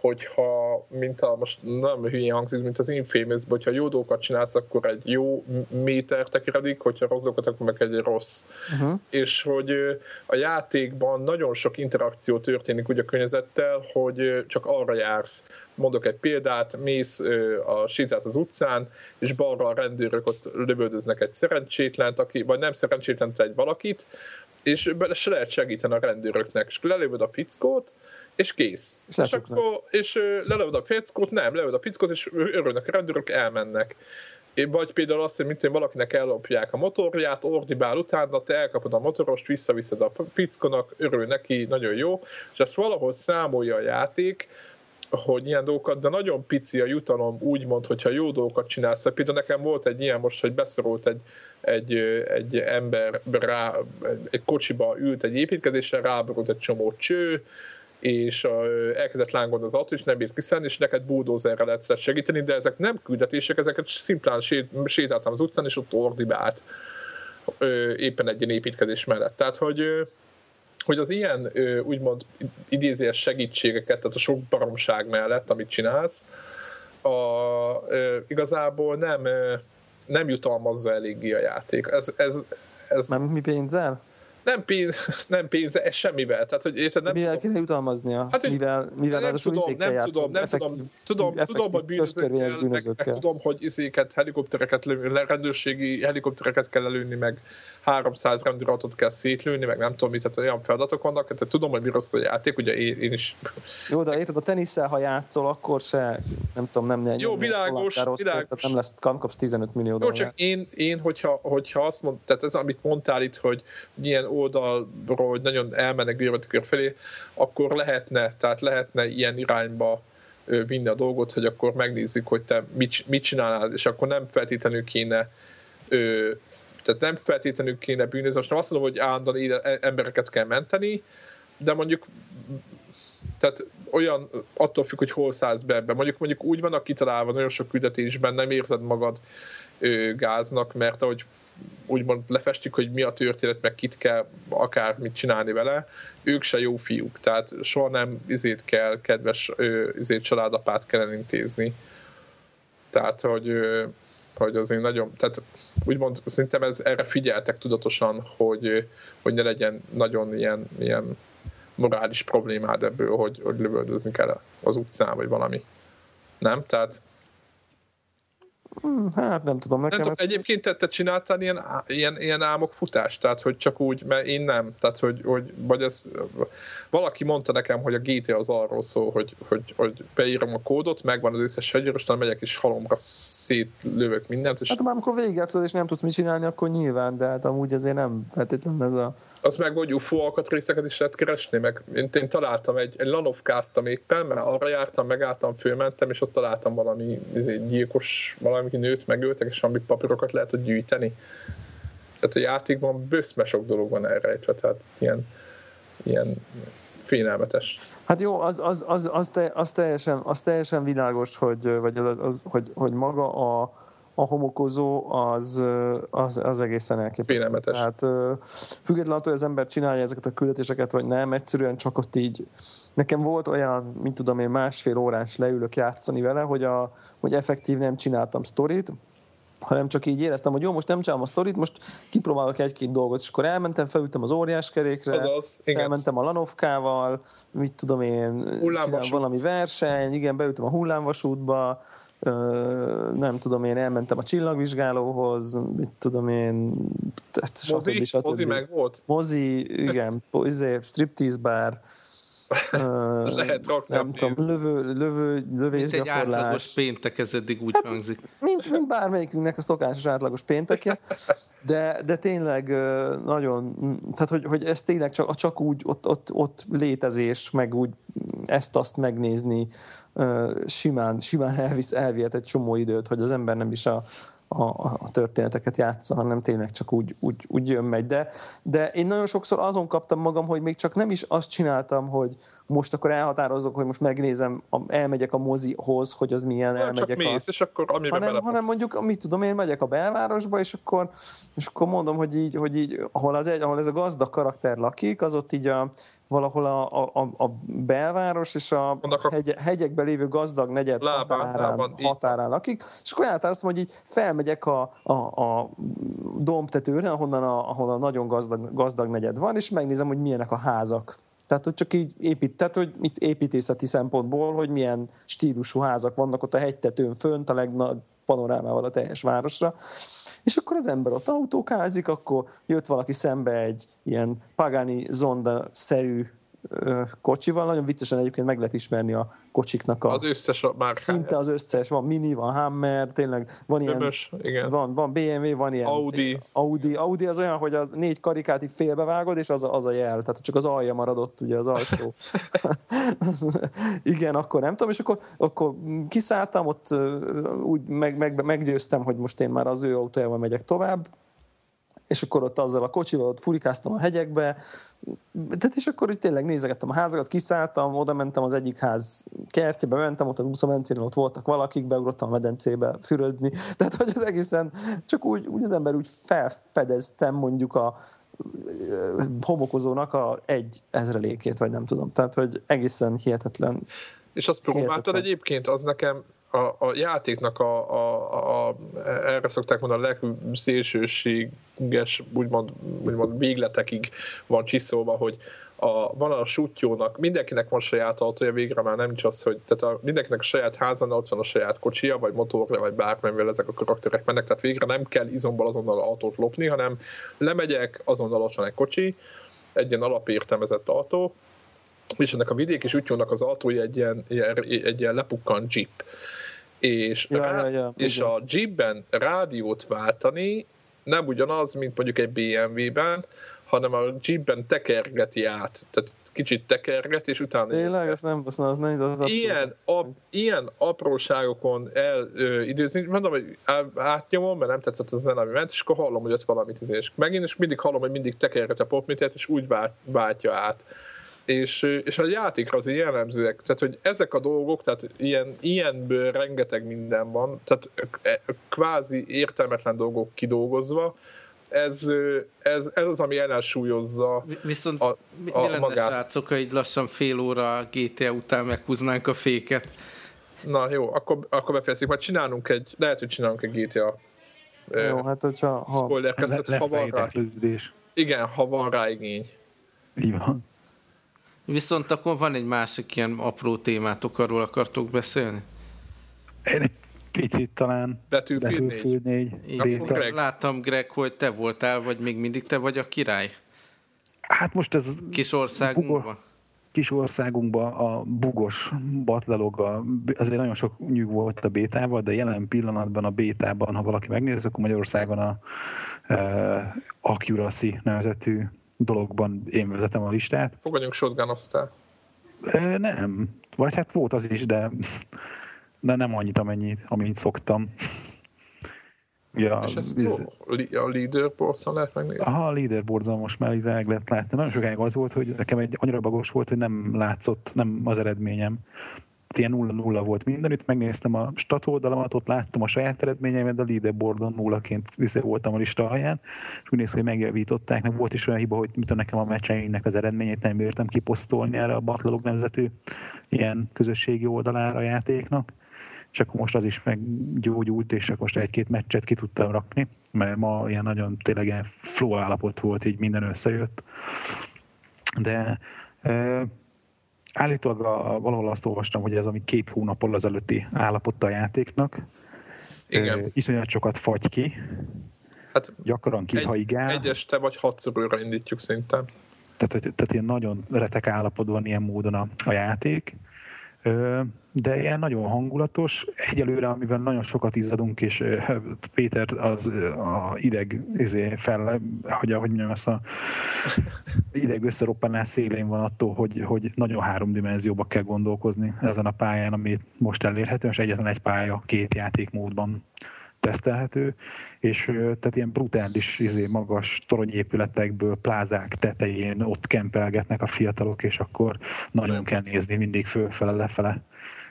hogyha, mint a, most nem hülyén hangzik, mint az infamous hogyha jó dolgokat csinálsz, akkor egy jó méter tekeredik, hogyha rossz dolgokat, akkor meg egy rossz. Uh-huh. És hogy a játékban nagyon sok interakció történik úgy a környezettel, hogy csak arra jársz. Mondok egy példát, mész, a, sétálsz az utcán, és balra a rendőrök ott lövöldöznek egy szerencsétlent, aki, vagy nem szerencsétlent egy valakit, és se lehet segíteni a rendőröknek, és lelövöd a fickót, és kész. És, és akkor, és lelövöd a fickót, nem, lelövöd a fickót, és örülnek a rendőrök, elmennek. Vagy például azt, hogy mint hogy valakinek ellopják a motorját, ordibál utána, te elkapod a motorost, visszaviszed a fickonak, örül neki, nagyon jó, és ezt valahol számolja a játék, hogy ilyen dolgokat, de nagyon pici a jutalom, úgymond, hogyha jó dolgokat csinálsz. Például nekem volt egy ilyen most, hogy beszorult egy, egy, egy ember rá, egy kocsiba ült egy építkezésre, ráborult egy csomó cső, és elkezdett lángolni az autó, és nem bírt kiszállni, és neked bulldozerre lehetett segíteni, de ezek nem küldetések, ezeket szimplán sétáltam az utcán, és ott ordibált éppen egy ilyen építkezés mellett. Tehát, hogy hogy az ilyen úgymond idézés segítségeket, tehát a sok baromság mellett, amit csinálsz, a, igazából nem, nem jutalmazza eléggé a játék. Ez, ez, ez, nem mi pénzzel? Nem pénz, nem pénz, ez semmivel. Tehát, hogy érted, nem mivel tudom. kéne jutalmaznia? Hát, hogy mivel, mivel nem tudom, nem játszom, tudom, nem tudom, tudom, tudom, hogy bűnözőkkel, meg, meg, tudom, hogy izéket, helikoptereket, rendőrségi helikoptereket kell lelőni, meg 300 rendőratot kell szétlőni, meg nem tudom mit, tehát olyan feladatok vannak, tehát tudom, hogy mi rossz a játék, ugye én, én is. Jó, de érted, a tenisszel, ha játszol, akkor se, nem tudom, nem Jó, nem világos, rossz, világos. nem lesz, kapsz 15 millió Jó, csak én, én hogyha, hogyha azt mond, tehát ez, amit mondtál itt, hogy milyen oldalról, hogy nagyon elmennek bürokratikör felé, akkor lehetne, tehát lehetne ilyen irányba vinni a dolgot, hogy akkor megnézzük, hogy te mit, mit csinálnál, és akkor nem feltétlenül kéne tehát nem feltétlenül kéne bűnözni. Most nem azt mondom, hogy állandóan e- embereket kell menteni, de mondjuk tehát olyan, attól függ, hogy hol szállsz be ebbe. Mondjuk, mondjuk úgy vannak kitalálva nagyon sok küldetésben, nem érzed magad ö, gáznak, mert ahogy úgymond lefestik, hogy mi a történet, meg kit kell akár mit csinálni vele, ők se jó fiúk, tehát soha nem izét kell, kedves izét családapát kell elintézni. Tehát, hogy hogy azért nagyon, tehát úgymond szerintem ez, erre figyeltek tudatosan, hogy, hogy ne legyen nagyon ilyen, ilyen morális problémád ebből, hogy, hogy lövöldözni kell az utcán, vagy valami. Nem? Tehát hát nem tudom. Nekem nem tudom, Egyébként te, te csináltál ilyen, ilyen, ilyen álmokfutást? Tehát, hogy csak úgy, mert én nem. Tehát, hogy, hogy vagy ez, valaki mondta nekem, hogy a GTA az arról szól, hogy, hogy, hogy beírom a kódot, megvan az összes fegyver, aztán megyek és halomra szétlövök mindent. És... Hát már amikor végigjátszod és nem tudsz mit csinálni, akkor nyilván, de hát amúgy azért nem feltétlenül ez a... Az meg, hogy UFO alkatrészeket is lehet keresni, meg én, én találtam egy, egy lanovkáztam éppen, mert arra jártam, megálltam, fölmentem, és ott találtam valami izé, gyilkos, valami valami nőt megöltek, és valami papírokat lehet ott gyűjteni. Tehát a játékban bőszme sok dolog van elrejtve, tehát ilyen, ilyen félelmetes. Hát jó, az, az, az, az, te, az, teljesen, az teljesen világos, hogy, vagy az, az, hogy, hogy maga a, a homokozó az, az, az egészen elképesztő. Félelmetes. Tehát függetlenül hogy az ember csinálja ezeket a küldetéseket, vagy nem, egyszerűen csak ott így Nekem volt olyan, mint tudom én, másfél órás leülök játszani vele, hogy, a, hogy effektív nem csináltam sztorit, hanem csak így éreztem, hogy jó, most nem csinálom a sztorit, most kipróbálok egy-két dolgot, és akkor elmentem, felültem az óriás kerékre, Azaz, igen. elmentem a lanovkával, mit tudom én, valami verseny, igen, beültem a hullámvasútba, nem tudom én, elmentem a csillagvizsgálóhoz, mit tudom én, mozi, stb. stb. mozi meg volt? Mozi, igen, izé, striptease lehet rakni Nem tudom, lövő, lövő, lövés Mint egy átlagos péntek, ez eddig úgy hát, hangzik. Mint, mint bármelyikünknek a szokásos átlagos péntekje, de, de tényleg nagyon, tehát hogy, hogy ez tényleg csak, csak úgy ott, ott, ott létezés, meg úgy ezt-azt megnézni simán, simán elvisz, elvihet egy csomó időt, hogy az ember nem is a, a, a történeteket játsza, hanem tényleg csak úgy, úgy, úgy jön megy. De, de én nagyon sokszor azon kaptam magam, hogy még csak nem is azt csináltam, hogy most akkor elhatározok, hogy most megnézem, elmegyek a mozihoz, hogy az milyen, Na, elmegyek csak mész, a... és akkor amiben hanem, hanem mondjuk, mit tudom, én megyek a belvárosba, és akkor, és akkor mondom, hogy így, hogy így ahol, az egy, ahol ez a gazdag karakter lakik, az ott így a, valahol a, a, a belváros és a, a hegy, hegyekben lévő gazdag negyed lábán, határán, lábán, határán lakik, és akkor elhatároztam, hogy így felmegyek a, a, a dombtetőre, ahonnan a, ahol a nagyon gazdag, gazdag negyed van, és megnézem, hogy milyenek a házak tehát, hogy csak így épít, tehát, hogy mit építészeti szempontból, hogy milyen stílusú házak vannak ott a hegytetőn fönt, a legnagy panorámával a teljes városra. És akkor az ember ott autókázik, akkor jött valaki szembe egy ilyen Pagani Zonda-szerű kocsival. Nagyon viccesen egyébként meg lehet ismerni a kocsiknak a... Az összes a márkája. Szinte az összes. Van Mini, van Hammer, tényleg van ilyen... Ömös, igen. Van, van BMW, van ilyen... Audi. Audi. Audi az olyan, hogy a négy karikát így félbevágod, és az a, az a jel. Tehát csak az alja maradott, ugye az alsó. igen, akkor nem tudom, és akkor, akkor kiszálltam, ott úgy meg, meg, meggyőztem, hogy most én már az ő autójával megyek tovább, és akkor ott azzal a kocsival ott furikáztam a hegyekbe, tehát és akkor úgy tényleg nézegettem a házakat, kiszálltam, oda mentem az egyik ház kertjébe, mentem, ott az úszomencén, ott voltak valakik, beugrottam a medencébe fürödni, tehát hogy az egészen csak úgy, úgy az ember úgy felfedeztem mondjuk a homokozónak a egy ezrelékét, vagy nem tudom, tehát hogy egészen hihetetlen. És azt próbáltad egyébként, az nekem a, a játéknak a, a, a, erre szokták mondani, a legszélsőséges, úgymond, úgymond végletekig van csiszolva, hogy a, van a sutyónak, mindenkinek van saját autója, végre már nem csak az, hogy tehát a, mindenkinek a saját házan ott van a saját kocsia, vagy motorja, vagy bármivel ezek a karakterek mennek, tehát végre nem kell izomból azonnal autót lopni, hanem lemegyek, azonnal ott van egy kocsi, egy ilyen alapértelmezett autó, és ennek a vidéki sutyónak az autója egy ilyen, egy ilyen lepukkant jeep és, ja, rá, ja, ja, és a Jeepben rádiót váltani nem ugyanaz, mint mondjuk egy BMW-ben, hanem a jeepben tekergeti át. Tehát kicsit tekerget, és utána... Tényleg, azt nem, azt, az nehéz, az ilyen, ap, ilyen apróságokon elidőzni, mondom, hogy átnyomom, mert nem tetszett az zene, ami ment, és akkor hallom, hogy ott valamit, és megint, és mindig hallom, hogy mindig tekerget a popmitert, és úgy váltja át és, és a játékra az jellemzőek, tehát hogy ezek a dolgok, tehát ilyen, ilyenből rengeteg minden van, tehát kvázi értelmetlen dolgok kidolgozva, ez, ez, ez az, ami ellensúlyozza Viszont a, a mi, mi lenne, magát. srácok, hogy lassan fél óra GTA után meghúznánk a féket? Na jó, akkor, akkor befejezzük, majd csinálunk egy, lehet, hogy csinálunk egy GTA jó, hát hogyha... Ha, spoiler le, ha van rá, Igen, ha van rá igény. Így van. Viszont akkor van egy másik ilyen apró témátok, arról akartok beszélni? Én egy picit talán. Betűfűd négy. Greg. Láttam, Greg, hogy te voltál, vagy még mindig te vagy a király? Hát most ez... Kis országunkban? Kis országunkban a bugos batlalog, azért nagyon sok nyug volt a bétával, de jelen pillanatban a bétában, ha valaki megnézi, akkor Magyarországon a uh, Accuracy nevezetű dologban én vezetem a listát. Fogadjunk shotgun aztán. Nem. Vagy hát volt az is, de, de nem annyit, amennyit, amennyit szoktam. Ja, és ezt ez, a leaderboardon lehet megnézni? Aha, a leaderboardon most már meg lehet látni. Nagyon sokáig az volt, hogy nekem egy annyira bagos volt, hogy nem látszott, nem az eredményem ilyen nulla-nulla volt mindenütt, megnéztem a stat oldalamat, ott láttam a saját eredményeimet, de a leaderboardon nullaként vissza voltam a lista alján, és úgy néz hogy megjavították, meg volt is olyan hiba, hogy mit nekem a meccseimnek az eredményét nem bírtam kiposztolni erre a Batlog nemzetű ilyen közösségi oldalára a játéknak, és akkor most az is meggyógyult, és akkor most egy-két meccset ki tudtam rakni, mert ma ilyen nagyon tényleg flow állapot volt, így minden összejött. De Állítólag a, valahol azt olvastam, hogy ez ami két hónappal az előtti állapot a játéknak. Igen. E, iszonyat sokat fagy ki. Hát gyakran kihaigál. Egy, egy este vagy hatszor indítjuk szerintem. Tehát, hogy, tehát ilyen nagyon retek állapotban ilyen módon a, a játék de ilyen nagyon hangulatos. Egyelőre, amivel nagyon sokat izzadunk, és Péter az a ideg izé fel, hogy ahogy mondjam, azt a ideg összeroppanás szélén van attól, hogy, hogy nagyon háromdimenzióba kell gondolkozni ezen a pályán, amit most elérhető, és egyetlen egy pálya két játékmódban tesztelhető, és tehát ilyen brutális, izé, magas toronyépületekből, plázák tetején ott kempelgetnek a fiatalok, és akkor nagyon, nagyon kell nézni mindig fölfele, lefele.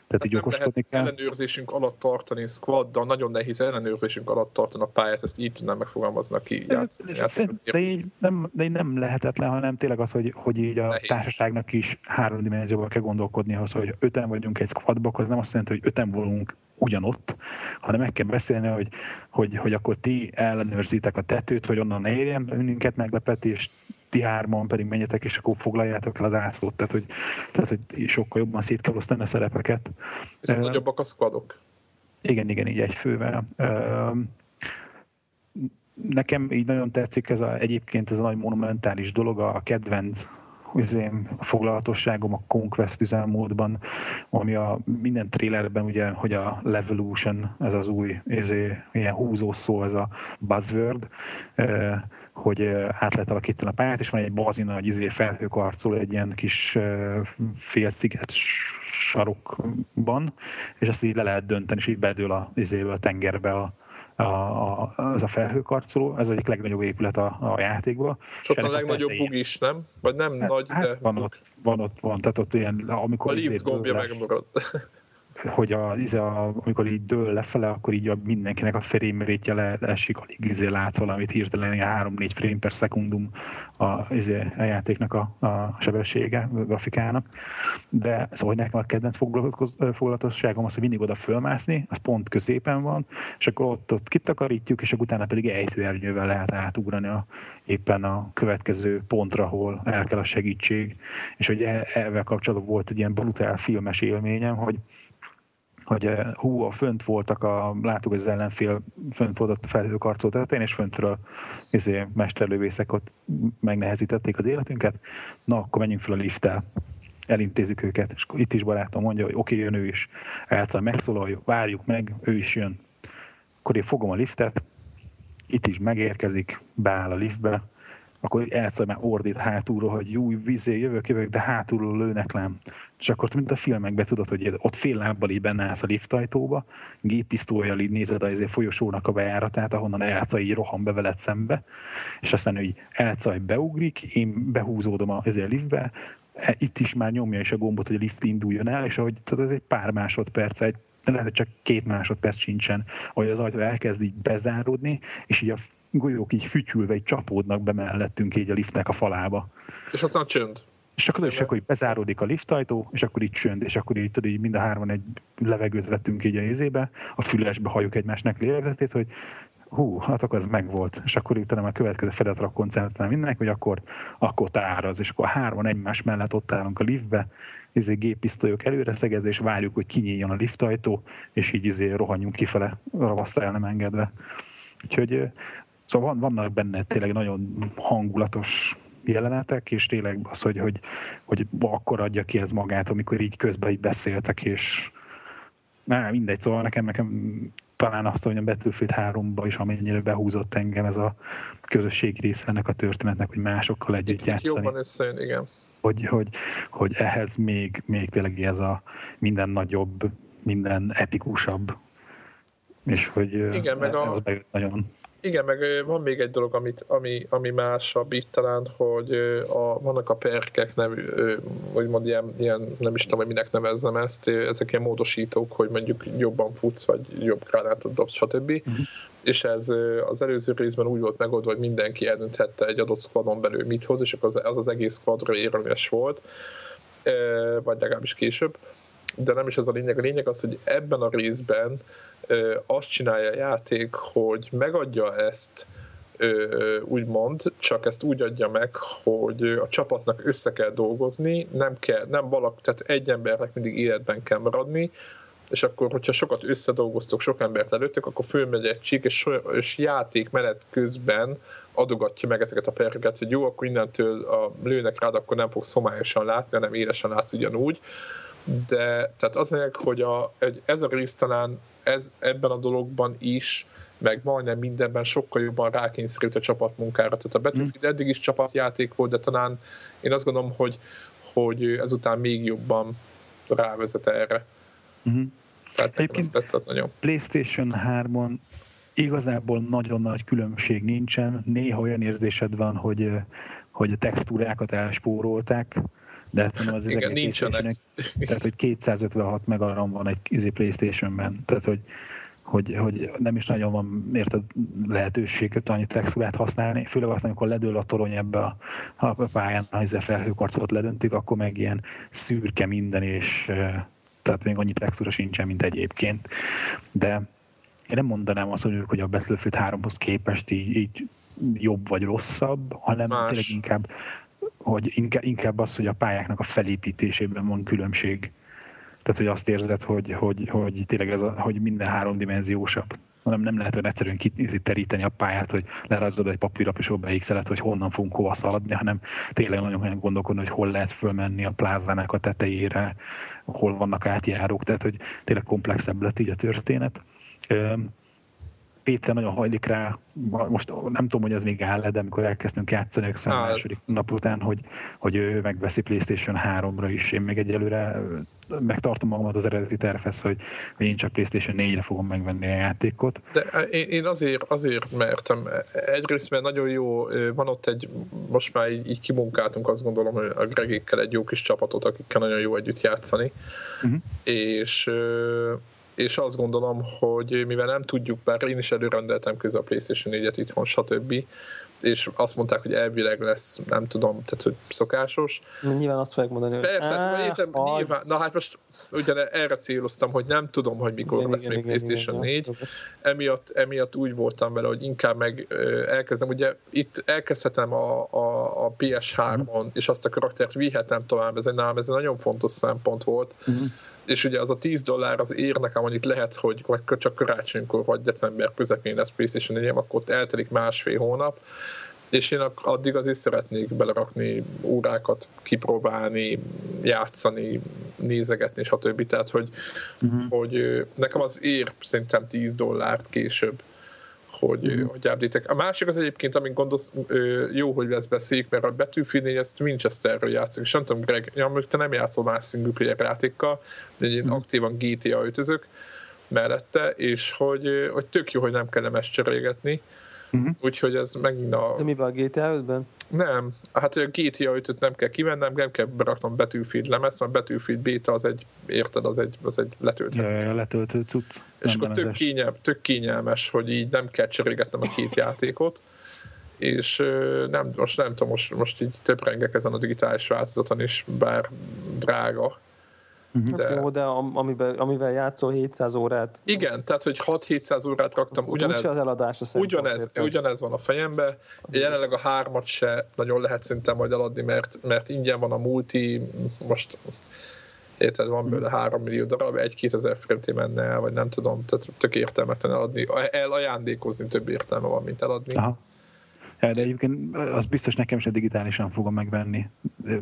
Tehát így okoskodni kell. ellenőrzésünk alatt tartani squaddal, nagyon nehéz ellenőrzésünk alatt tartani a pályát, ezt így tudnám megfogalmazni, aki játsz, de, így nem, de így nem lehetetlen, hanem tényleg az, hogy, hogy így a nehéz. társaságnak is három dimenzióban kell gondolkodni ahhoz, hogy öten vagyunk egy squadba, az nem azt jelenti, hogy öten volunk ugyanott, hanem meg kell beszélni, hogy, hogy, hogy akkor ti ellenőrzitek a tetőt, hogy onnan érjen bennünket meglepetés, ti hárman pedig menjetek, és akkor foglaljátok el az ászlót. Tehát, hogy, tehát, hogy sokkal jobban szét kell osztani a szerepeket. Viszont uh, nagyobbak a squadok. Igen, igen, így egy fővel. Uh, nekem így nagyon tetszik ez a, egyébként ez a nagy monumentális dolog, a kedvenc üzém, a foglalatosságom a Conquest üzemmódban, ami a minden trailerben ugye, hogy a Levolution, ez az új izé, ilyen húzó szó, ez a buzzword, hogy át lehet alakítani a pályát, és van egy bazina, hogy izé felhőkarcol egy ilyen kis félsziget sarokban, és azt így le lehet dönteni, és így bedől a, izébe, a tengerbe a, a, a, az a felhőkarcoló, ez egyik legnagyobb épület a, a játékban. És ott a legnagyobb bug is, nem? Vagy nem hát, nagy, hát de... Van ott, van ott, van, tehát ott ilyen, amikor... A lift gombja megmarad hogy a, izé a, amikor így dől lefele, akkor így a, mindenkinek a frame rate le, leesik, alig izé látsz valamit hirtelen, ilyen 3-4 frame per szekundum a, izé, a játéknak a, a sebessége, a grafikának. De szóval, nekem a kedvenc foglalatosságom az, hogy mindig oda fölmászni, az pont középen van, és akkor ott, ott kitakarítjuk, és akkor utána pedig ejtőernyővel lehet átugrani a, éppen a következő pontra, ahol el kell a segítség. És hogy ezzel kapcsolatban volt egy ilyen brutál filmes élményem, hogy hogy hú, a fönt voltak a, láttuk, hogy az ellenfél fönt volt a felhőkarcó tetején, és föntről izé, mesterlővészek ott megnehezítették az életünket, na, akkor menjünk fel a lifttel. Elintézzük őket, és itt is barátom mondja, hogy oké, okay, jön ő is, elszal, megszólaljuk, várjuk meg, ő is jön. Akkor én fogom a liftet, itt is megérkezik, beáll a liftbe, akkor elszaj már ordít hátulról, hogy új vizé, jövök, jövök, de hátulról lőnek lám. És akkor mint a filmekben tudod, hogy ott fél lábbal így benne állsz a liftajtóba, géppisztolyjal így nézed a folyosónak a bejáratát, ahonnan Elca így rohan be veled szembe, és aztán így Elca beugrik, én behúzódom a, a liftbe, e, itt is már nyomja is a gombot, hogy a lift induljon el, és ahogy tudod, ez egy pár másodperc, egy de lehet, hogy csak két másodperc sincsen, hogy az ajtó elkezd így bezáródni, és így a golyók így fütyülve, így csapódnak be mellettünk így a liftnek a falába. És aztán csönd. És akkor, és akkor így bezáródik a liftajtó, és akkor így csönd, és akkor így, tudod, így mind a hárman egy levegőt vettünk így a izébe, a fülesbe halljuk egymásnak lélegzetét, hogy hú, hát akkor ez megvolt. És akkor utána a következő fedetre koncentrálni mindenki, hogy akkor, akkor táraz, és akkor hárman egymás mellett ott állunk a liftbe, izé géppisztolyok előre szegezve, és várjuk, hogy kinyíljon a liftajtó, és így izé rohanjunk kifele, ravaszta el nem engedve. Úgyhogy szóval van, vannak benne tényleg nagyon hangulatos jelenetek, és tényleg az, hogy, hogy, hogy akkor adja ki ez magát, amikor így közben így beszéltek, és nem, mindegy, szóval nekem, nekem talán azt, hogy a Battlefield 3-ba is amennyire behúzott engem ez a közösségi része ennek a történetnek, hogy másokkal együtt itt, játszani. Jobban összejön, igen. Hogy, hogy, hogy ehhez még, még tényleg ez a minden nagyobb, minden epikusabb, és hogy igen, meg ez a... nagyon igen, meg van még egy dolog, amit, ami, ami másabb itt talán, hogy a, vannak a perkek, nem, úgymond ilyen, ilyen, nem is tudom, hogy minek nevezzem ezt, ezek ilyen módosítók, hogy mondjuk jobban futsz, vagy jobb gránátot dobsz, stb. Uh-huh. És ez az előző részben úgy volt megoldva, hogy mindenki eldönthette egy adott squadon belül mit hoz, és akkor az, az, az egész squadra érvényes volt, vagy legalábbis később. De nem is ez a lényeg. A lényeg az, hogy ebben a részben azt csinálja a játék, hogy megadja ezt úgymond, csak ezt úgy adja meg, hogy a csapatnak össze kell dolgozni, nem kell, nem valak, tehát egy embernek mindig életben kell maradni, és akkor, hogyha sokat összedolgoztok, sok embert előttök, akkor fölmegy egy csík, és, és játék menet közben adogatja meg ezeket a perkeket, hogy jó, akkor innentől a lőnek rád, akkor nem fogsz szomályosan látni, hanem élesen látsz ugyanúgy. De tehát az hogy a, ez a rész talán ez ebben a dologban is, meg majdnem mindenben sokkal jobban rákényszerült a csapatmunkára. Tehát a Battlefield mm. eddig is csapatjáték volt, de talán én azt gondolom, hogy, hogy ezután még jobban rávezet erre. Mm-hmm. Tehát Egyébként tetszett nagyon. PlayStation 3-on igazából nagyon nagy különbség nincsen. Néha olyan érzésed van, hogy, hogy a textúrákat elspórolták, de hát nem az Igen, nincsenek. Tehát, hogy 256 megaram van egy izé PlayStation-ben. Tehát, hogy, hogy, hogy nem is nagyon van érted lehetőség hogy annyi textúrát használni, főleg azt, amikor ledől a torony ebbe a, a pályán, ha ezzel felhőkarcot ledöntik, akkor meg ilyen szürke minden, és tehát még annyi textúra sincsen, mint egyébként. De én nem mondanám azt, hogy a Battlefield 3-hoz képest így, így jobb vagy rosszabb, hanem Más. tényleg inkább hogy inkább az, hogy a pályáknak a felépítésében van különbség. Tehát, hogy azt érzed, hogy, hogy, hogy tényleg ez a, hogy minden háromdimenziósabb. Nem, nem lehet olyan egyszerűen teríteni a pályát, hogy lerajzolod egy papírlap és beixeled, hogy honnan fogunk hova szaladni, hanem tényleg nagyon gondolkodni, hogy hol lehet fölmenni a plázának a tetejére, hol vannak átjárók, tehát hogy tényleg komplexebb lett így a történet. Péter nagyon hajlik rá, most nem tudom, hogy ez még áll de amikor elkezdtünk játszani a második nap után, hogy, hogy ő megveszi PlayStation 3-ra is. Én még egyelőre megtartom magamat az eredeti tervhez, hogy, hogy én csak PlayStation 4-re fogom megvenni a játékot. De én azért, azért mertem. Egyrészt, mert nagyon jó, van ott egy, most már így, így kimunkáltunk, azt gondolom, hogy a Gregékkel egy jó kis csapatot, akikkel nagyon jó együtt játszani. Uh-huh. És és azt gondolom, hogy mivel nem tudjuk, bár én is előrendeltem közben a PlayStation 4-et itthon, stb., és azt mondták, hogy elvileg lesz, nem tudom, tehát hogy szokásos. Nyilván azt fogják mondani, hogy Persze, hát, értem, nyilván, na hát most ugye erre céloztam, hogy nem tudom, hogy mikor igen, lesz igen, még igen, PlayStation igen, 4. Emiatt, emiatt úgy voltam vele, hogy inkább meg elkezdem, ugye itt elkezdhetem a, a, a PS3-on, és azt a karaktert vihetem tovább, ez egy, nálam ez egy nagyon fontos szempont volt. Uh-huh és ugye az a 10 dollár az ér nekem annyit lehet, hogy vagy csak karácsonykor vagy december közepén lesz PlayStation 4 akkor ott eltelik másfél hónap, és én addig azért szeretnék belerakni órákat, kipróbálni, játszani, nézegetni, stb. Tehát, hogy, uh-huh. hogy nekem az ér szerintem 10 dollárt később, hogy, mm. hogy update A másik az egyébként, amin gondolsz, jó, hogy ezt beszéljük, mert a Battlefield 4 ezt Winchesterről játszik, és nem tudom, Greg, ja, te nem játszol más single player játékkal, de én mm. aktívan GTA ötözök mellette, és hogy, hogy tök jó, hogy nem kell ezt cserélgetni, Uh-huh. Úgyhogy ez megint a... De mi van a GTA 5-ben? Nem, hát a GTA 5-öt nem kell kivennem, nem kell beraknom Battlefield lemez, mert Battlefield beta az egy, érted, az egy, az egy letölthető. Ja, ja, letöltő cucc. És akkor tök, kényel, tök kényelmes, hogy így nem kell cserélgetnem a két játékot és nem, most nem tudom, most, most így töprengek ezen a digitális változaton is, bár drága. De... Hát jó, de amivel, amivel játszol 700 órát. Igen, tehát hogy 6-700 órát raktam, ugyanez, az eladása ugyanez, ugyanez van a fejembe, jelenleg a hármat se nagyon lehet szinte majd eladni, mert, mert ingyen van a multi, most érted, van belőle 3 millió darab, egy-két ezer forinti menne el, vagy nem tudom, tehát tök értelmetlen eladni, el ajándékozni több értelme van, mint eladni. Aha. De egyébként az biztos nekem se digitálisan fogom megvenni.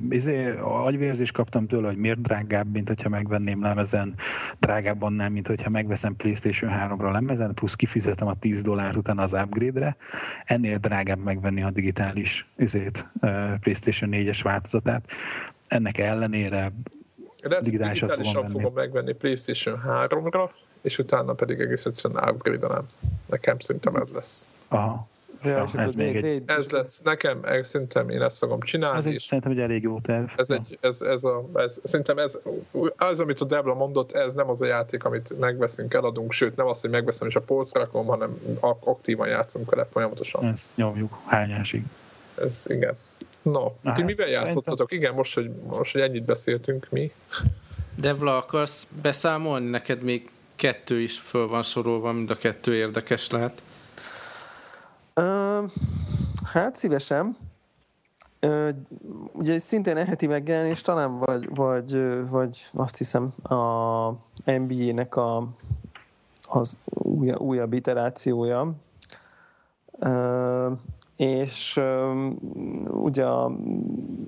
Izé, agyvérzést kaptam tőle, hogy miért drágább, mint hogyha megvenném lemezen, drágább annál, mint hogyha megveszem PlayStation 3-ra lemezen, plusz kifizetem a 10 dollár után az upgrade-re. Ennél drágább megvenni a digitális izét, PlayStation 4-es változatát. Ennek ellenére lehet, digitálisan, digitálisan fogom, fogom megvenni PlayStation 3-ra, és utána pedig egész egyszerűen upgrade-elem. Nekem szerintem ez lesz. Aha. Ja, ja, ez, még egy... ez lesz nekem, szerintem én ezt fogom csinálni. Ez egy, szerintem egy elég jó terv. Ez, egy, ez, ez, a, ez, szerintem ez, az, amit a Debla mondott, ez nem az a játék, amit megveszünk, eladunk, sőt nem az, hogy megveszem és a polcra rakom, hanem aktívan játszunk vele folyamatosan. Ezt nyomjuk hányásig. Ez igen. No, Na, ti hát, mivel játszottatok? Szerintem... Igen, most hogy, most, hogy ennyit beszéltünk, mi? Devla, akarsz beszámolni? Neked még kettő is föl van sorolva, mind a kettő érdekes lehet. Hát szívesen. Uh, ugye szintén eheti megjelenés talán, vagy, vagy, vagy azt hiszem a NBA-nek a, az újabb, újabb iterációja. Uh, és uh, ugye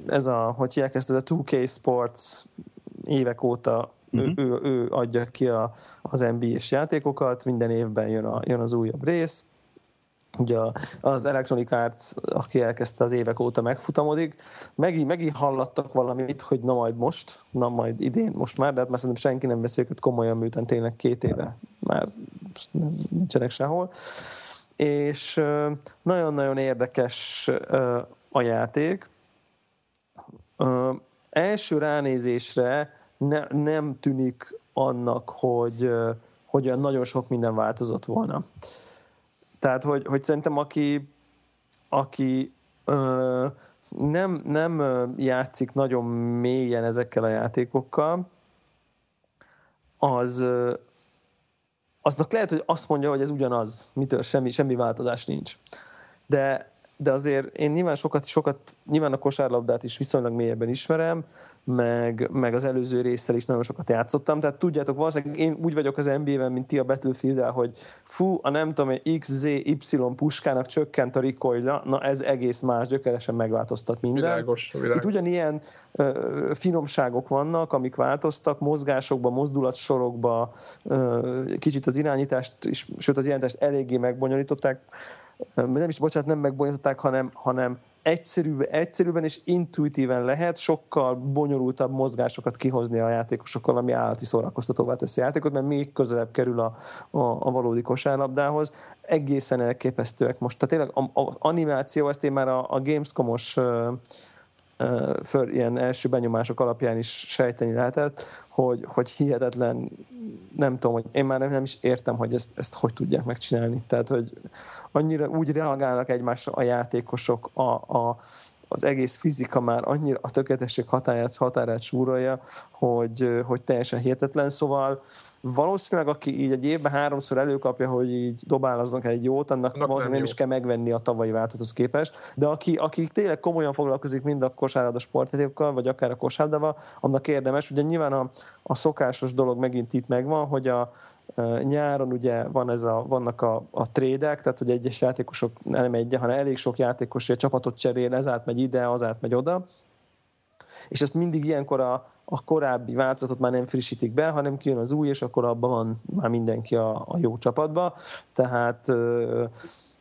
ez a, hogy hívják ezt, ez a 2K Sports évek óta uh-huh. ő, ő, ő adja ki a, az NBA-s játékokat, minden évben jön, a, jön az újabb rész, Ugye az Electronic Arts, aki elkezdte az évek óta megfutamodik, megint, megint hallattak valamit, hogy na majd most, na majd idén, most már, de hát már szerintem senki nem veszi őket komolyan, miután tényleg két éve már nincsenek sehol. És nagyon-nagyon érdekes a játék. Első ránézésre ne, nem tűnik annak, hogy, hogy olyan nagyon sok minden változott volna. Tehát, hogy, hogy szerintem aki, aki ö, nem, nem játszik nagyon mélyen ezekkel a játékokkal, az aznak lehet, hogy azt mondja, hogy ez ugyanaz, mitől semmi, semmi változás nincs. De de azért én nyilván sokat, sokat, nyilván a kosárlabdát is viszonylag mélyebben ismerem, meg, meg az előző résszel is nagyon sokat játszottam, tehát tudjátok, valószínűleg én úgy vagyok az NBA-ben, mint ti a battlefield hogy fú, a nem tudom, XZY puskának csökkent a recoil na ez egész más, gyökeresen megváltoztat minden. Világos, világos. Itt ugyanilyen ö, finomságok vannak, amik változtak, mozgásokba, mozdulatsorokba, ö, kicsit az irányítást, is, sőt az irányítást eléggé megbonyolították, nem is, bocsánat, nem megbonyolították, hanem, hanem egyszerűbb, egyszerűbben és intuitíven lehet sokkal bonyolultabb mozgásokat kihozni a játékosokkal, ami állati szórakoztatóvá teszi a játékot, mert még közelebb kerül a, a, a valódi kosárlabdához. Egészen elképesztőek most. Tehát tényleg az animáció, ezt én már a, a Gamescom-os föl, ilyen első benyomások alapján is sejteni lehetett, hogy, hogy hihetetlen, nem tudom, hogy én már nem, nem is értem, hogy ezt, ezt hogy tudják megcsinálni. Tehát, hogy annyira úgy reagálnak egymásra a játékosok, a, a, az egész fizika már annyira a tökéletesség határát, határát súrolja, hogy, hogy teljesen hihetetlen. Szóval valószínűleg aki így egy évben háromszor előkapja, hogy így dobálaznak egy jót, annak, annak valószínűleg nem, nem is kell megvenni a tavalyi változathoz képest, de aki, aki tényleg komolyan foglalkozik mind a kosárlabda sportjátékokkal, vagy akár a kosárlabdával, annak érdemes. Ugye nyilván a, a szokásos dolog megint itt megvan, hogy a, Nyáron ugye van ez a, vannak a, a trédek, tehát hogy egyes játékosok nem egy, hanem elég sok játékos egy csapatot cserél, ez átmegy ide, az átmegy oda, és ezt mindig ilyenkor a, a korábbi változatot már nem frissítik be, hanem kijön az új, és akkor abban van már mindenki a, a jó csapatba. Tehát,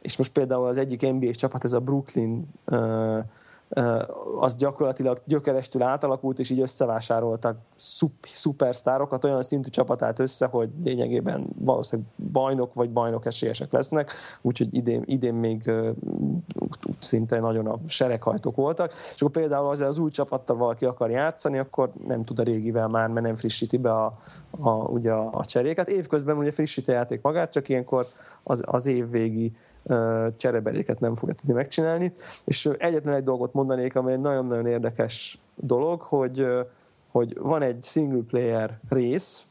és most például az egyik NBA csapat, ez a Brooklyn az gyakorlatilag gyökerestül átalakult, és így összevásároltak szup, szupersztárokat, olyan szintű csapatát össze, hogy lényegében valószínűleg bajnok vagy bajnok esélyesek lesznek, úgyhogy idén, idén még szinte nagyon a sereghajtók voltak, és akkor például az, az új csapattal valaki akar játszani, akkor nem tud a régivel már, mert nem frissíti be a, a, ugye a, a cseréket. Évközben ugye frissíti a játék magát, csak ilyenkor az, az évvégi cserebeléket nem fogja tudni megcsinálni. És egyetlen egy dolgot mondanék, egy nagyon-nagyon érdekes dolog, hogy, hogy van egy single player rész,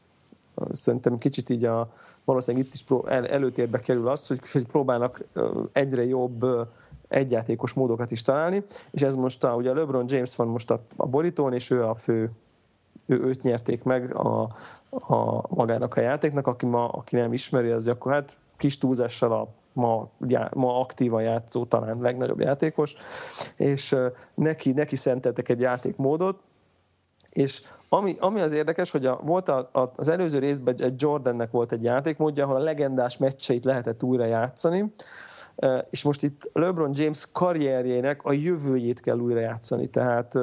szerintem kicsit így a, valószínűleg itt is előtérbe kerül az, hogy, hogy próbálnak egyre jobb egyjátékos módokat is találni, és ez most a, ugye a LeBron James van most a, a borítón, és ő a fő ő, őt nyerték meg a, a magának a játéknak, aki, ma, aki nem ismeri, az akkor hát kis túlzással a ma, ma aktívan játszó, talán legnagyobb játékos, és neki, neki szenteltek egy játékmódot, és ami, ami az érdekes, hogy a, volt a, a, az előző részben egy Jordannek volt egy játékmódja, ahol a legendás meccseit lehetett újra játszani, és most itt LeBron James karrierjének a jövőjét kell újra játszani. Tehát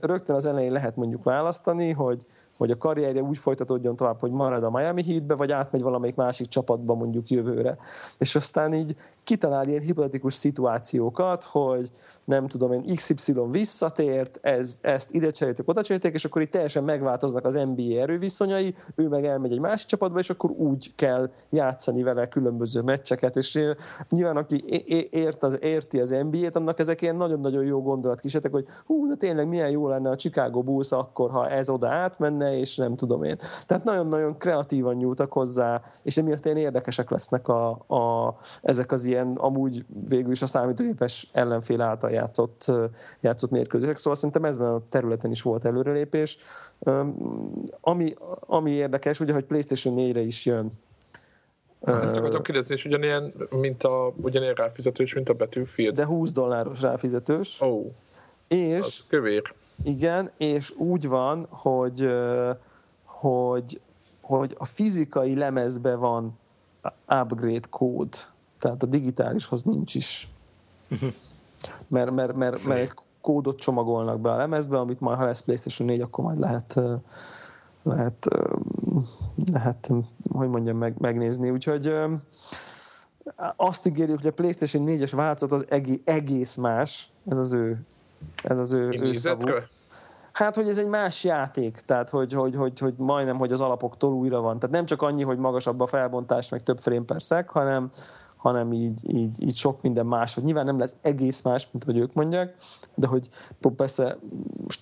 rögtön az elején lehet mondjuk választani, hogy hogy a karrierje úgy folytatódjon tovább, hogy marad a Miami Heatbe, vagy átmegy valamelyik másik csapatba mondjuk jövőre. És aztán így kitalál ilyen hipotetikus szituációkat, hogy nem tudom én, XY visszatért, ez, ezt ide cserélték, oda cserélték, és akkor itt teljesen megváltoznak az NBA erőviszonyai, ő meg elmegy egy másik csapatba, és akkor úgy kell játszani vele különböző meccseket, és nyilván aki ért az, érti az NBA-t, annak ezek ilyen nagyon-nagyon jó gondolatkísérletek, hogy hú, de tényleg milyen jó lenne a Chicago Bulls akkor, ha ez oda átmenne, és nem tudom én. Tehát nagyon-nagyon kreatívan nyúltak hozzá, és emiatt ilyen érdekesek lesznek a, a, ezek az ilyen amúgy végül is a számítógépes ellenfél által játszott, játszott mérkőzések. Szóval szerintem ezen a területen is volt előrelépés. Ami, ami érdekes, ugye, hogy PlayStation 4-re is jön ezt akartam kérdezni, és ugyanilyen, mint a, ugyanilyen ráfizetős, mint a Battlefield. De 20 dolláros ráfizetős. Ó, oh, és, az kövér. Igen, és úgy van, hogy, hogy, hogy a fizikai lemezbe van upgrade kód, tehát a digitálishoz nincs is. Mert, mert, mert, mert egy kódot csomagolnak be a lemezbe, amit majd, ha lesz PlayStation 4, akkor majd lehet lehet, lehet hogy mondjam, meg, megnézni. Úgyhogy azt ígérjük, hogy a PlayStation 4-es változat az egész más, ez az ő ez az ő, ő Hát, hogy ez egy más játék, tehát hogy, hogy, hogy, hogy majdnem, hogy az alapoktól újra van. Tehát nem csak annyi, hogy magasabb a felbontás, meg több frame per szeg, hanem, hanem így, így, így sok minden más. Hogy nyilván nem lesz egész más, mint hogy ők mondják, de hogy persze most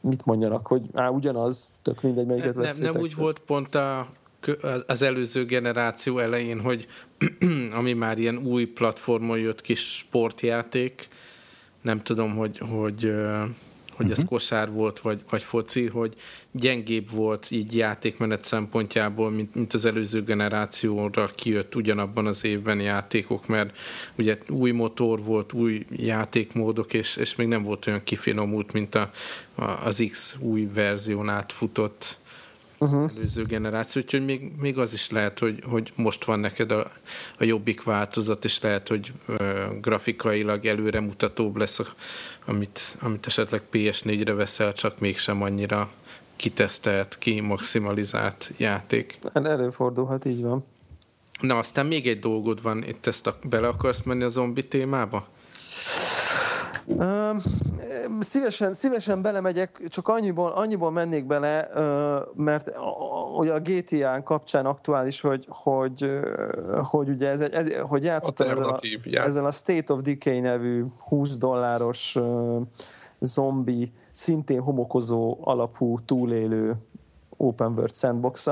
mit mondjanak, hogy á, ugyanaz, tök mindegy, melyiket nem, Nem úgy volt pont a az előző generáció elején, hogy ami már ilyen új platformon jött kis sportjáték, nem tudom, hogy, hogy, hogy ez uh-huh. kosár volt, vagy, vagy foci, hogy gyengébb volt így játékmenet szempontjából, mint, mint az előző generációra kijött ugyanabban az évben játékok, mert ugye új motor volt, új játékmódok, és, és még nem volt olyan kifinomult, mint a, a, az X új verzión átfutott uh-huh. előző generáció, úgyhogy még, még az is lehet, hogy, hogy most van neked a, a jobbik változat, és lehet, hogy uh, grafikailag előremutatóbb lesz, amit, amit esetleg PS4-re veszel, csak mégsem annyira kitesztelt, kimaximalizált játék. Hát előfordulhat, így van. Na, aztán még egy dolgod van, itt ezt a, bele akarsz menni a zombi témába? Szívesen, szívesen belemegyek, csak annyiból, annyiból mennék bele, mert ugye a GTA-n kapcsán aktuális, hogy, hogy, hogy ugye ez, ez hogy játszottam ezzel a, ezzel a State of Decay nevű 20 dolláros zombi, szintén homokozó alapú túlélő open world sandbox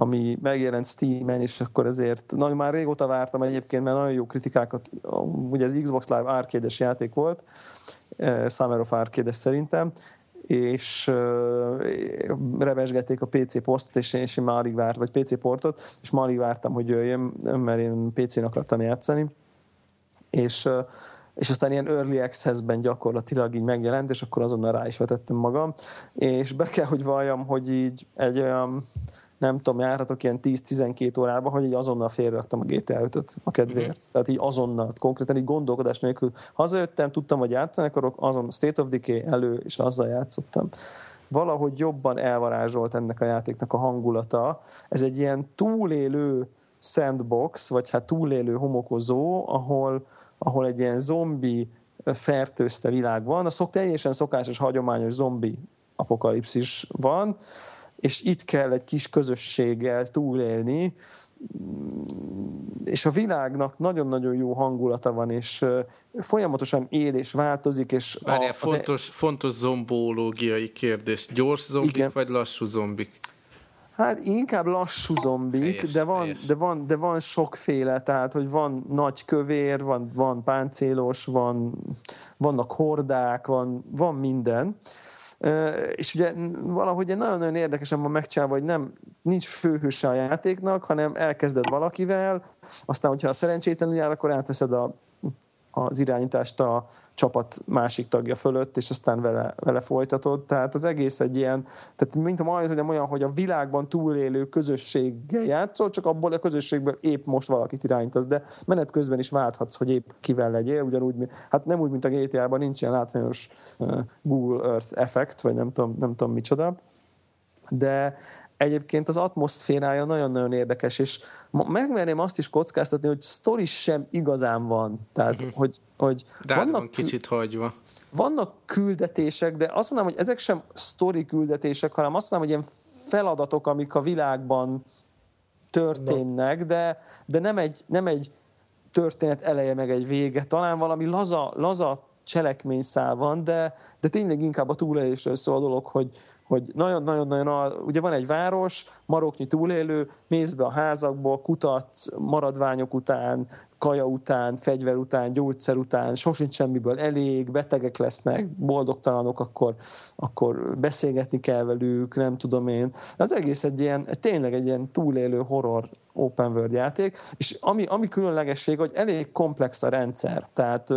ami megjelent Steam-en, és akkor ezért nagyon már régóta vártam egyébként, mert nagyon jó kritikákat, ugye az Xbox Live arcade játék volt, eh, Summer of arcade szerintem, és uh, revesgették a PC posztot, és én, és én már alig vártam, vagy PC portot, és már alig vártam, hogy jöjjön, mert én PC-n akartam játszani. És uh, és aztán ilyen early access-ben gyakorlatilag így megjelent, és akkor azonnal rá is vetettem magam, és be kell, hogy valljam, hogy így egy olyan nem tudom, járhatok ilyen 10-12 órába, hogy így azonnal félreraktam a GTA 5 a kedvéért. Mm-hmm. Tehát így azonnal, konkrétan így gondolkodás nélkül. Hazajöttem, tudtam, hogy játszani akkor azon State of Decay elő, és azzal játszottam. Valahogy jobban elvarázsolt ennek a játéknak a hangulata. Ez egy ilyen túlélő sandbox, vagy hát túlélő homokozó, ahol, ahol egy ilyen zombi fertőzte világ van. A szok, teljesen szokásos, hagyományos zombi apokalipszis van, és itt kell egy kis közösséggel túlélni, és a világnak nagyon-nagyon jó hangulata van, és folyamatosan él és változik. És Várjál, a, fontos, e... fontos zombólógiai kérdés. Gyors zombik Igen. vagy lassú zombik? Hát inkább lassú zombik, helyes, de, van, de, van, de van sokféle, tehát hogy van nagy kövér, van, van páncélos, van, vannak hordák, van, van minden. És ugye valahogy nagyon-nagyon érdekesen van megcsinálva, hogy nem, nincs főhőse a játéknak, hanem elkezded valakivel, aztán, hogyha szerencsétlenül jár, akkor átveszed a az irányítást a csapat másik tagja fölött, és aztán vele, vele folytatod. Tehát az egész egy ilyen, tehát mint a hogy olyan, hogy a világban túlélő közösséggel játszol, csak abból a közösségből épp most valakit irányítasz, de menet közben is válthatsz, hogy épp kivel legyél, ugyanúgy, hát nem úgy, mint a GTA-ban, nincs ilyen látványos Google Earth effekt, vagy nem tudom, nem tudom micsoda, de egyébként az atmoszférája nagyon-nagyon érdekes, és megmerném azt is kockáztatni, hogy sztori sem igazán van. Tehát, uh-huh. hogy, hogy vannak van kicsit hagyva. Vannak küldetések, de azt mondanám, hogy ezek sem sztori küldetések, hanem azt mondanám, hogy ilyen feladatok, amik a világban történnek, de, de nem, egy, nem egy történet eleje meg egy vége. Talán valami laza, laza cselekményszál van, de, de tényleg inkább a túlélésről szól a dolog, hogy, hogy nagyon-nagyon-nagyon, ugye van egy város, maroknyi túlélő, mész be a házakból, kutatsz maradványok után, kaja után, fegyver után, gyógyszer után, sosincs semmiből elég, betegek lesznek, boldogtalanok, akkor, akkor beszélgetni kell velük, nem tudom én. Az egész egy ilyen, tényleg egy ilyen túlélő horror open world játék, és ami, ami különlegesség, hogy elég komplex a rendszer, tehát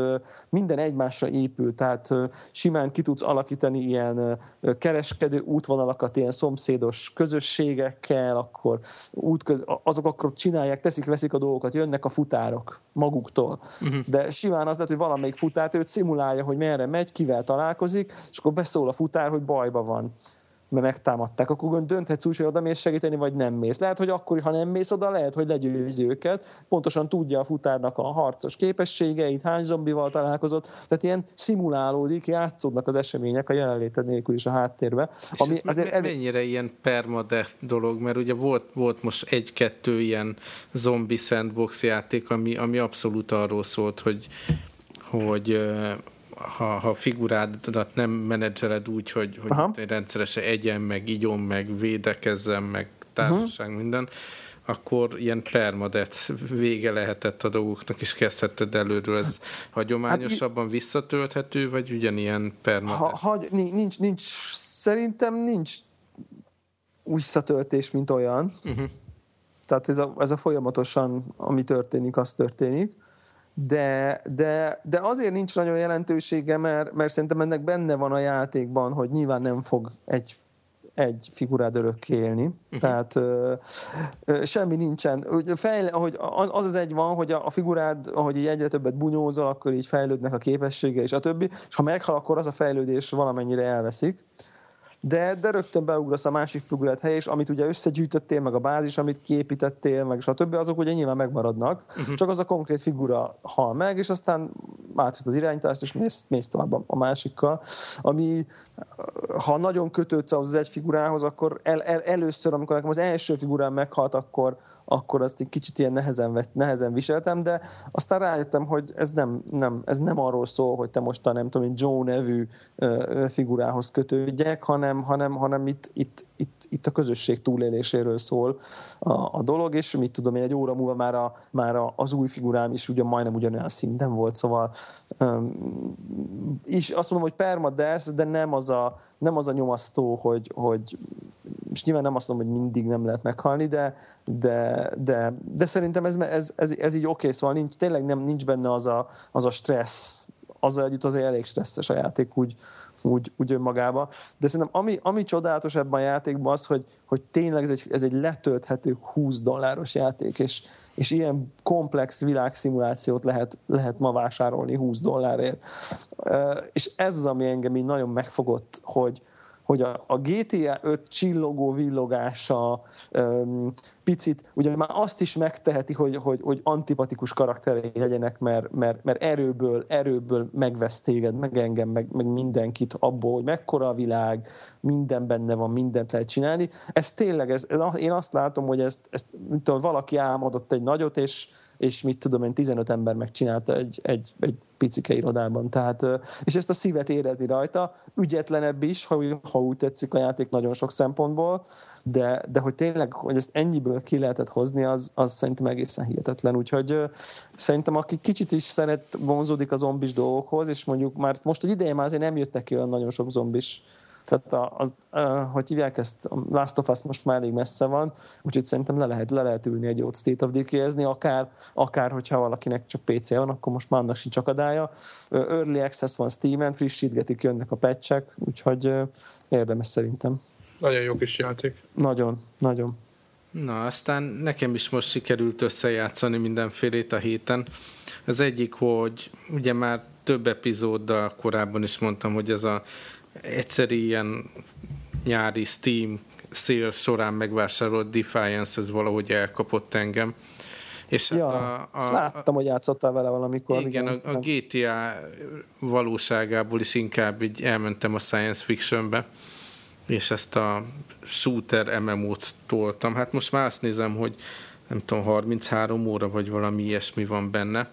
minden egymásra épül, tehát simán ki tudsz alakítani ilyen kereskedő útvonalakat, ilyen szomszédos közösségekkel, akkor útköz, azok akkor csinálják, teszik, veszik a dolgokat, jönnek a futárok maguktól. Uh-huh. De simán az lehet, hogy valamelyik futár őt szimulálja, hogy merre megy, kivel találkozik, és akkor beszól a futár, hogy bajba van mert megtámadták, akkor dönthetsz úgy, hogy oda mész segíteni, vagy nem mész. Lehet, hogy akkor, ha nem mész oda, lehet, hogy legyőzi őket. Pontosan tudja a futárnak a harcos képességeit, hány zombival találkozott. Tehát ilyen szimulálódik, játszódnak az események a jelenléted nélkül is a háttérbe. És ami ez azért el... mennyire ilyen permadeath dolog, mert ugye volt, volt most egy-kettő ilyen zombi sandbox játék, ami, ami abszolút arról szólt, hogy hogy ha, ha figurádat nem menedzseled úgy, hogy, hogy rendszeresen egyen, meg igyon, meg védekezzen, meg társaság, uh-huh. minden, akkor ilyen permadet vége lehetett a dolgoknak, és kezdhetted előről. Ez hát, hagyományosabban hát, visszatölthető, vagy ugyanilyen permadet? Ha, ha, nincs, nincs, szerintem nincs visszatöltés, mint olyan. Uh-huh. Tehát ez a, ez a folyamatosan, ami történik, az történik de, de, de azért nincs nagyon jelentősége, mert, mert szerintem ennek benne van a játékban, hogy nyilván nem fog egy egy figurád örökké élni. Uh-huh. Tehát ö, ö, semmi nincsen. Fejle, ahogy az az egy van, hogy a, a figurád, ahogy így egyre többet bunyózol, akkor így fejlődnek a képessége és a többi, és ha meghal, akkor az a fejlődés valamennyire elveszik de, de rögtön beugrasz a másik figurát hely, és amit ugye összegyűjtöttél, meg a bázis, amit kiépítettél, meg stb., azok ugye nyilván megmaradnak, uh-huh. csak az a konkrét figura hal meg, és aztán átvesz az irányítást, és mész, mész tovább a, a másikkal, ami ha nagyon kötődsz az egy figurához, akkor el, el, először, amikor nekem az első figurám meghalt, akkor, akkor azt egy kicsit ilyen nehezen, nehezen viseltem, de aztán rájöttem, hogy ez nem, nem, ez nem arról szól, hogy te most a nem tudom, Joe nevű figurához kötődjek, hanem, hanem, hanem itt, itt, itt, itt a közösség túléléséről szól a, a dolog, és mit tudom én, egy óra múlva már, a, már a, az új figurám is ugye majdnem ugyanolyan szinten volt, szóval um, is azt mondom, hogy permadeath, de nem az a, nem az a nyomasztó, hogy, hogy és nyilván nem azt mondom, hogy mindig nem lehet meghalni, de, de, de, de szerintem ez, ez, ez, ez így oké, okay, szóval nincs, tényleg nem, nincs benne az a, az a stressz, azzal együtt azért elég stresszes a játék úgy, úgy, úgy önmagába. De szerintem ami, ami csodálatos ebben a játékban az, hogy, hogy tényleg ez egy, ez egy letölthető 20 dolláros játék, és, és ilyen komplex világszimulációt lehet, lehet ma vásárolni 20 dollárért. És ez az, ami engem így nagyon megfogott, hogy, hogy a, a GTA 5 csillogó villogása um, picit, ugye már azt is megteheti, hogy, hogy, hogy antipatikus karakterei legyenek, mert, mert, mert erőből, erőből megvesz téged, meg engem, meg, meg mindenkit abból, hogy mekkora a világ, minden benne van, mindent lehet csinálni. Ez tényleg, ez, én azt látom, hogy ezt, ezt tudom, valaki álmodott egy nagyot, és, és mit tudom én, 15 ember megcsinálta egy, egy, egy picike irodában. Tehát, és ezt a szívet érezni rajta, ügyetlenebb is, ha, ha úgy tetszik a játék nagyon sok szempontból, de, de hogy tényleg, hogy ezt ennyiből ki lehetett hozni, az, az szerintem egészen hihetetlen. Úgyhogy szerintem aki kicsit is szeret, vonzódik a zombis dolgokhoz, és mondjuk már most, hogy ideje már azért nem jöttek ki olyan nagyon sok zombis tehát a, a, a, hogy hívják ezt, a Last of Us most már elég messze van, úgyhogy szerintem le lehet, le lehet ülni egy jót State of decay akár, akár hogyha valakinek csak PC van, akkor most már annak sincs akadálya. Early Access van Steam-en, frissítgetik, jönnek a patchek, úgyhogy érdemes szerintem. Nagyon jó kis játék. Nagyon, nagyon. Na, aztán nekem is most sikerült összejátszani mindenfélét a héten. Az egyik, hogy ugye már több epizóddal korábban is mondtam, hogy ez a egyszerű ilyen nyári Steam szél során megvásárolt Defiance, ez valahogy elkapott engem. És hát ja, a, a, láttam, hogy játszottál vele valamikor. Igen, igen. A, a GTA valóságából is inkább így elmentem a science fictionbe, és ezt a shooter MMO-t toltam. Hát most már azt nézem, hogy nem tudom, 33 óra vagy valami ilyesmi van benne.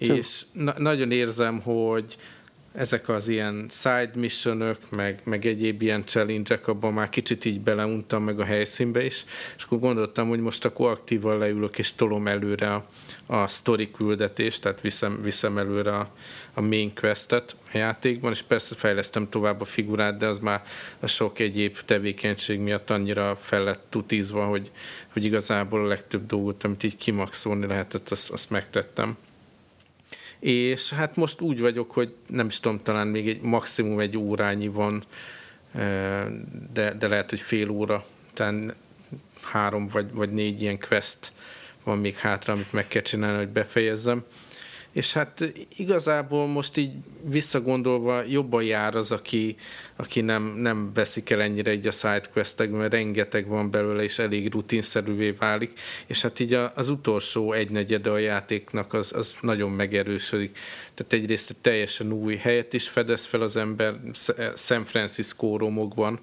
Csak. És na- nagyon érzem, hogy ezek az ilyen side missionök, meg, meg egyéb ilyen challenge-ek, abban már kicsit így beleuntam meg a helyszínbe is, és akkor gondoltam, hogy most akkor aktívan leülök és tolom előre a, a story küldetést, tehát viszem, viszem előre a, a main questet a játékban, és persze fejlesztem tovább a figurát, de az már a sok egyéb tevékenység miatt annyira fel lett tutizva, hogy, hogy igazából a legtöbb dolgot, amit így kimaxolni lehetett, azt, azt megtettem és hát most úgy vagyok, hogy nem is tudom, talán még egy maximum egy órányi van, de, de lehet, hogy fél óra, tehát három vagy, vagy négy ilyen quest van még hátra, amit meg kell csinálni, hogy befejezzem. És hát igazából most így visszagondolva jobban jár az, aki, aki nem, nem veszik el ennyire egy a sidequestek, mert rengeteg van belőle, és elég rutinszerűvé válik, és hát így az utolsó egynegyede a játéknak az, az nagyon megerősödik. Tehát egyrészt egy teljesen új helyet is fedez fel az ember San Francisco romokban,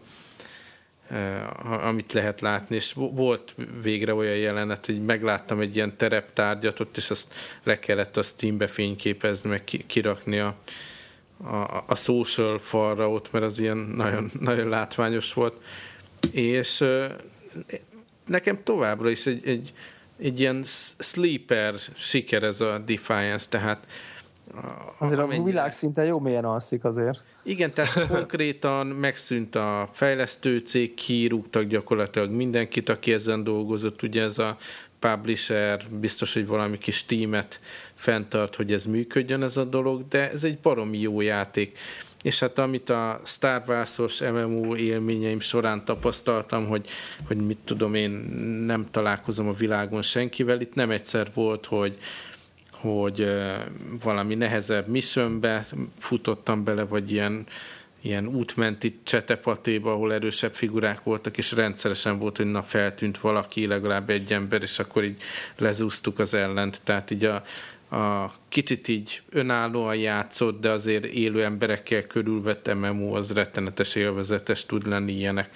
amit lehet látni, és volt végre olyan jelenet, hogy megláttam egy ilyen tereptárgyat ott, és azt le kellett a Steambe fényképezni, meg kirakni a, a, a social falra ott, mert az ilyen nagyon, nagyon látványos volt. És nekem továbbra is egy, egy, egy ilyen sleeper siker ez a Defiance, tehát Azért a világ szinte jó mélyen alszik azért. Igen, tehát konkrétan megszűnt a fejlesztő cég, kirúgtak gyakorlatilag mindenkit, aki ezen dolgozott, ugye ez a publisher biztos, hogy valami kis tímet fenntart, hogy ez működjön ez a dolog, de ez egy baromi jó játék. És hát amit a Star Wars-os MMO élményeim során tapasztaltam, hogy, hogy mit tudom én, nem találkozom a világon senkivel, itt nem egyszer volt, hogy, hogy valami nehezebb missionbe futottam bele, vagy ilyen, ilyen útmenti csetepatéba, ahol erősebb figurák voltak, és rendszeresen volt, hogy na feltűnt valaki, legalább egy ember, és akkor így lezúztuk az ellent. Tehát így a, a kicsit így önállóan játszott, de azért élő emberekkel körülvett MMO az rettenetes élvezetes tud lenni ilyenek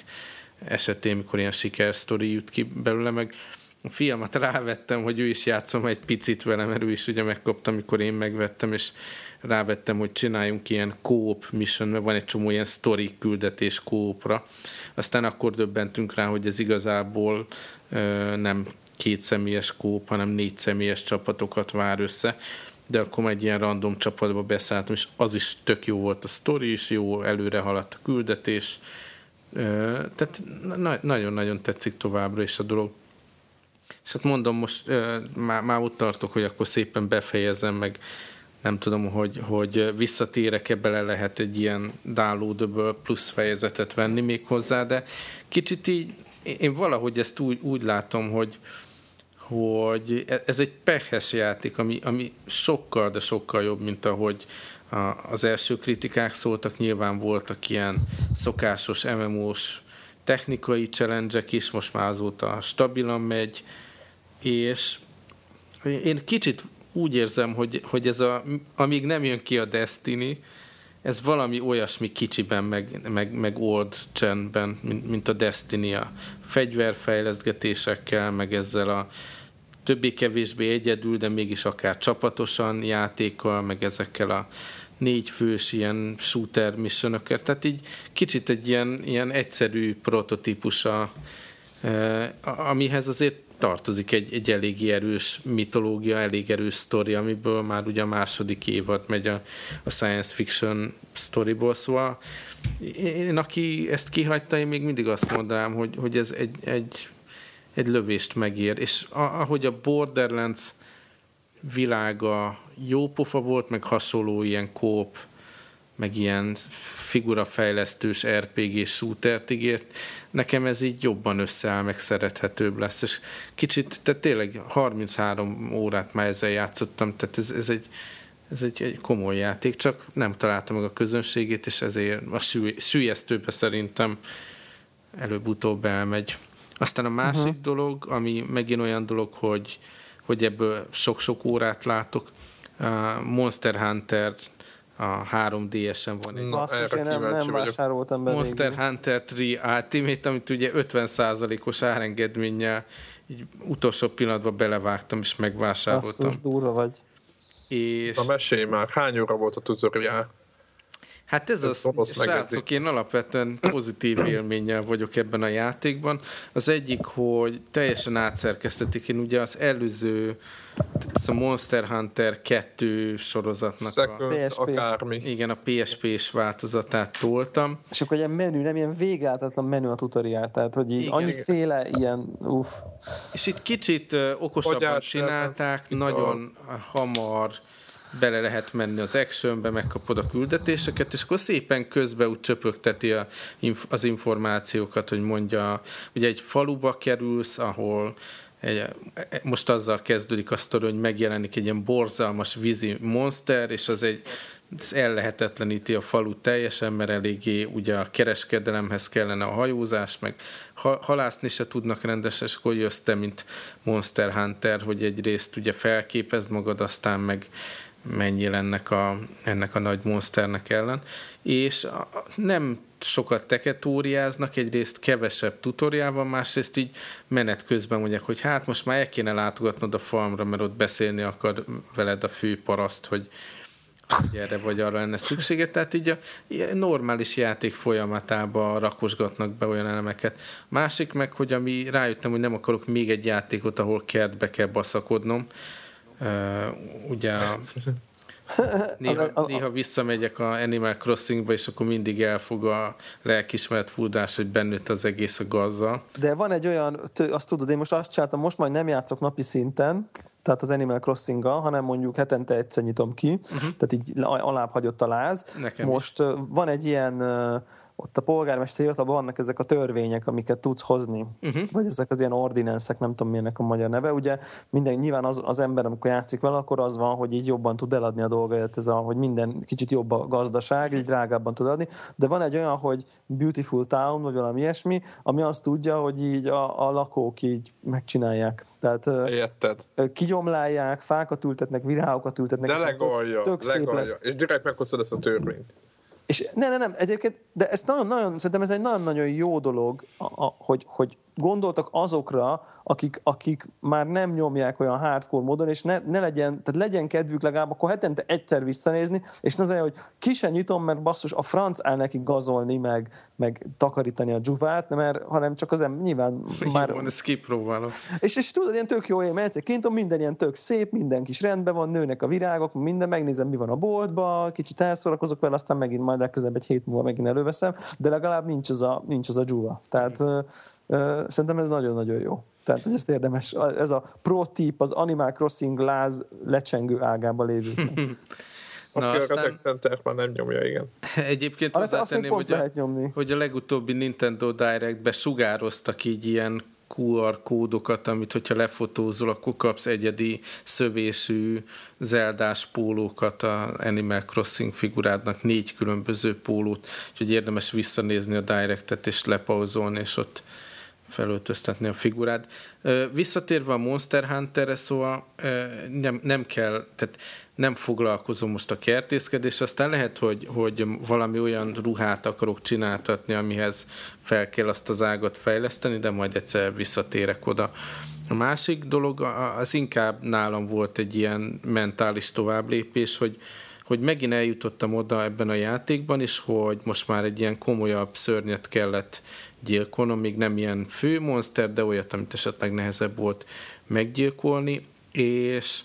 esetén, mikor ilyen sikersztori jut ki belőle, meg a fiamat rávettem, hogy ő is játszom egy picit velem, mert ő is ugye megkapta, amikor én megvettem, és rávettem, hogy csináljunk ilyen kóp mission, mert van egy csomó ilyen story küldetés kópra. Aztán akkor döbbentünk rá, hogy ez igazából ö, nem két személyes kóp, hanem négy személyes csapatokat vár össze de akkor egy ilyen random csapatba beszálltam, és az is tök jó volt a sztori is, jó, előre haladt a küldetés, tehát nagyon-nagyon tetszik továbbra is a dolog. És hát mondom, most már, már ott tartok, hogy akkor szépen befejezem, meg, nem tudom, hogy, hogy visszatérek-e bele lehet egy ilyen downloadable plusz fejezetet venni még hozzá, de kicsit így én valahogy ezt úgy, úgy látom, hogy, hogy e, ez egy pehes játék, ami, ami sokkal, de sokkal jobb, mint ahogy az első kritikák szóltak. Nyilván voltak ilyen szokásos MMO-s technikai challenge is, most már azóta stabilan megy, és én kicsit úgy érzem, hogy, hogy ez a, amíg nem jön ki a Destiny, ez valami olyasmi kicsiben, meg, meg, meg old csenben, mint, mint a Destiny a fegyverfejleszgetésekkel, meg ezzel a többé-kevésbé egyedül, de mégis akár csapatosan játékkal, meg ezekkel a négy fős ilyen shooter missionökkel. Tehát így kicsit egy ilyen, ilyen egyszerű prototípusa, eh, amihez azért tartozik egy, egy elég erős mitológia, elég erős sztori, amiből már ugye a második évad megy a, a science fiction sztoriból, szóval én, aki ezt kihagyta, én még mindig azt mondanám, hogy, hogy ez egy, egy, egy lövést megér, és ahogy a Borderlands világa jó pofa volt, meg hasonló ilyen kóp meg ilyen figurafejlesztős RPG shootert ígért, nekem ez így jobban összeáll, meg szerethetőbb lesz, és kicsit, tehát tényleg 33 órát már ezzel játszottam, tehát ez, ez egy ez egy, egy komoly játék, csak nem találta meg a közönségét, és ezért a sű, sűjesztőbe szerintem előbb-utóbb elmegy. Aztán a másik uh-huh. dolog, ami megint olyan dolog, hogy, hogy ebből sok-sok órát látok, Monster Hunter a 3DS-en van egy... Basszus, én nem, nem vásároltam be Monster végül. Hunter 3 Ultimate, amit ugye 50%-os árengedménnyel így utolsó pillanatban belevágtam és megvásároltam. Basszus, durva vagy. És... Na mesélj már, hány óra volt a tutoriál? Hát ez, ez az, srácok, én alapvetően pozitív élménnyel vagyok ebben a játékban. Az egyik, hogy teljesen átszerkeztetik. Én ugye az előző, ez a Monster Hunter 2 sorozatnak Second, a, PSP. akármi. Igen, a PSP-s változatát toltam. És akkor ilyen menü, nem ilyen végáltatlan menü a tutoriál, tehát hogy így annyiféle ilyen, uff. És itt kicsit okosabban csinálták, nagyon hamar bele lehet menni az actionbe, megkapod a küldetéseket, és akkor szépen közbe úgy csöpögteti a, az információkat, hogy mondja, ugye egy faluba kerülsz, ahol egy, most azzal kezdődik a sztori, hogy megjelenik egy ilyen borzalmas vízi monster, és az egy ez ellehetetleníti a falu teljesen, mert eléggé ugye a kereskedelemhez kellene a hajózás, meg halászni se tudnak rendesen, és akkor jössz te, mint Monster Hunter, hogy egyrészt ugye felképezd magad, aztán meg mennyi ennek a, ennek a nagy monsternek ellen, és nem sokat teketóriáznak, egyrészt kevesebb tutoriál van, másrészt így menet közben mondják, hogy hát most már el kéne látogatnod a farmra, mert ott beszélni akar veled a fő paraszt, hogy, hogy erre vagy arra lenne szüksége. Tehát így a normális játék folyamatában rakosgatnak be olyan elemeket. Másik meg, hogy ami rájöttem, hogy nem akarok még egy játékot, ahol kertbe kell baszakodnom, ugye néha, néha visszamegyek a Animal Crossingba, és akkor mindig elfog a lelkismeret furdás, hogy bennőtt az egész a gazza. De van egy olyan, azt tudod, én most azt csináltam, most majd nem játszok napi szinten, tehát az Animal crossing hanem mondjuk hetente egyszer nyitom ki, uh-huh. tehát így alább hagyott a láz. Nekem most is. van egy ilyen ott a polgármester hivatalban vannak ezek a törvények, amiket tudsz hozni, uh-huh. vagy ezek az ilyen ordinenszek, nem tudom milyenek a magyar neve. Ugye minden, nyilván az, az ember, amikor játszik vele, akkor az van, hogy így jobban tud eladni a dolgait, ez a, hogy minden kicsit jobb a gazdaság, így drágábban tud adni. De van egy olyan, hogy Beautiful Town, vagy valami ilyesmi, ami azt tudja, hogy így a, a lakók így megcsinálják. Tehát Érted. kigyomlálják, fákat ültetnek, virágokat ültetnek. De legolja, tök legolja. Szép lesz. És direkt meghozod ezt a törvényt. És nem, nem, nem, egyébként, de ez nagyon, nagyon, szerintem ez egy nagyon-nagyon jó dolog, a, a, hogy, hogy gondoltak azokra, akik, akik már nem nyomják olyan hardcore módon, és ne, ne legyen, tehát legyen kedvük legalább akkor hetente egyszer visszanézni, és ne az hogy ki sem nyitom, mert basszus, a franc el neki gazolni, meg, meg takarítani a dzsuvát, mert, hanem csak az em, nyilván már... Jó, ezt kipróbálom. És, és tudod, ilyen tök jó élmény, egyszer kintom, minden ilyen tök szép, minden kis rendben van, nőnek a virágok, minden, megnézem, mi van a boltba, kicsit elszórakozok vele, aztán megint majd legközelebb egy hét múlva megint előveszem, de legalább nincs az a, nincs az a dzsuva. Tehát mm. Szerintem ez nagyon-nagyon jó. Tehát, hogy ezt érdemes, ez a pro tip az Animal Crossing láz lecsengő ágába lévő. Na, Aki aztán... a Retec Center már nem nyomja, igen. Egyébként hozzátenném, hogy, a, nyomni. hogy a legutóbbi Nintendo Direct-be sugároztak így ilyen QR kódokat, amit hogyha lefotózol, akkor kapsz egyedi szövésű zeldás pólókat a Animal Crossing figurádnak, négy különböző pólót, úgyhogy érdemes visszanézni a Directet és lepauzolni, és ott felöltöztetni a figurát. Visszatérve a Monster Hunter-re, szóval nem, nem kell, tehát nem foglalkozom most a kertészkedés, aztán lehet, hogy, hogy valami olyan ruhát akarok csináltatni, amihez fel kell azt az ágat fejleszteni, de majd egyszer visszatérek oda. A másik dolog, az inkább nálam volt egy ilyen mentális továbblépés, hogy, hogy megint eljutottam oda ebben a játékban is, hogy most már egy ilyen komolyabb szörnyet kellett gyilkolnom, még nem ilyen fő monster, de olyat, amit esetleg nehezebb volt meggyilkolni, és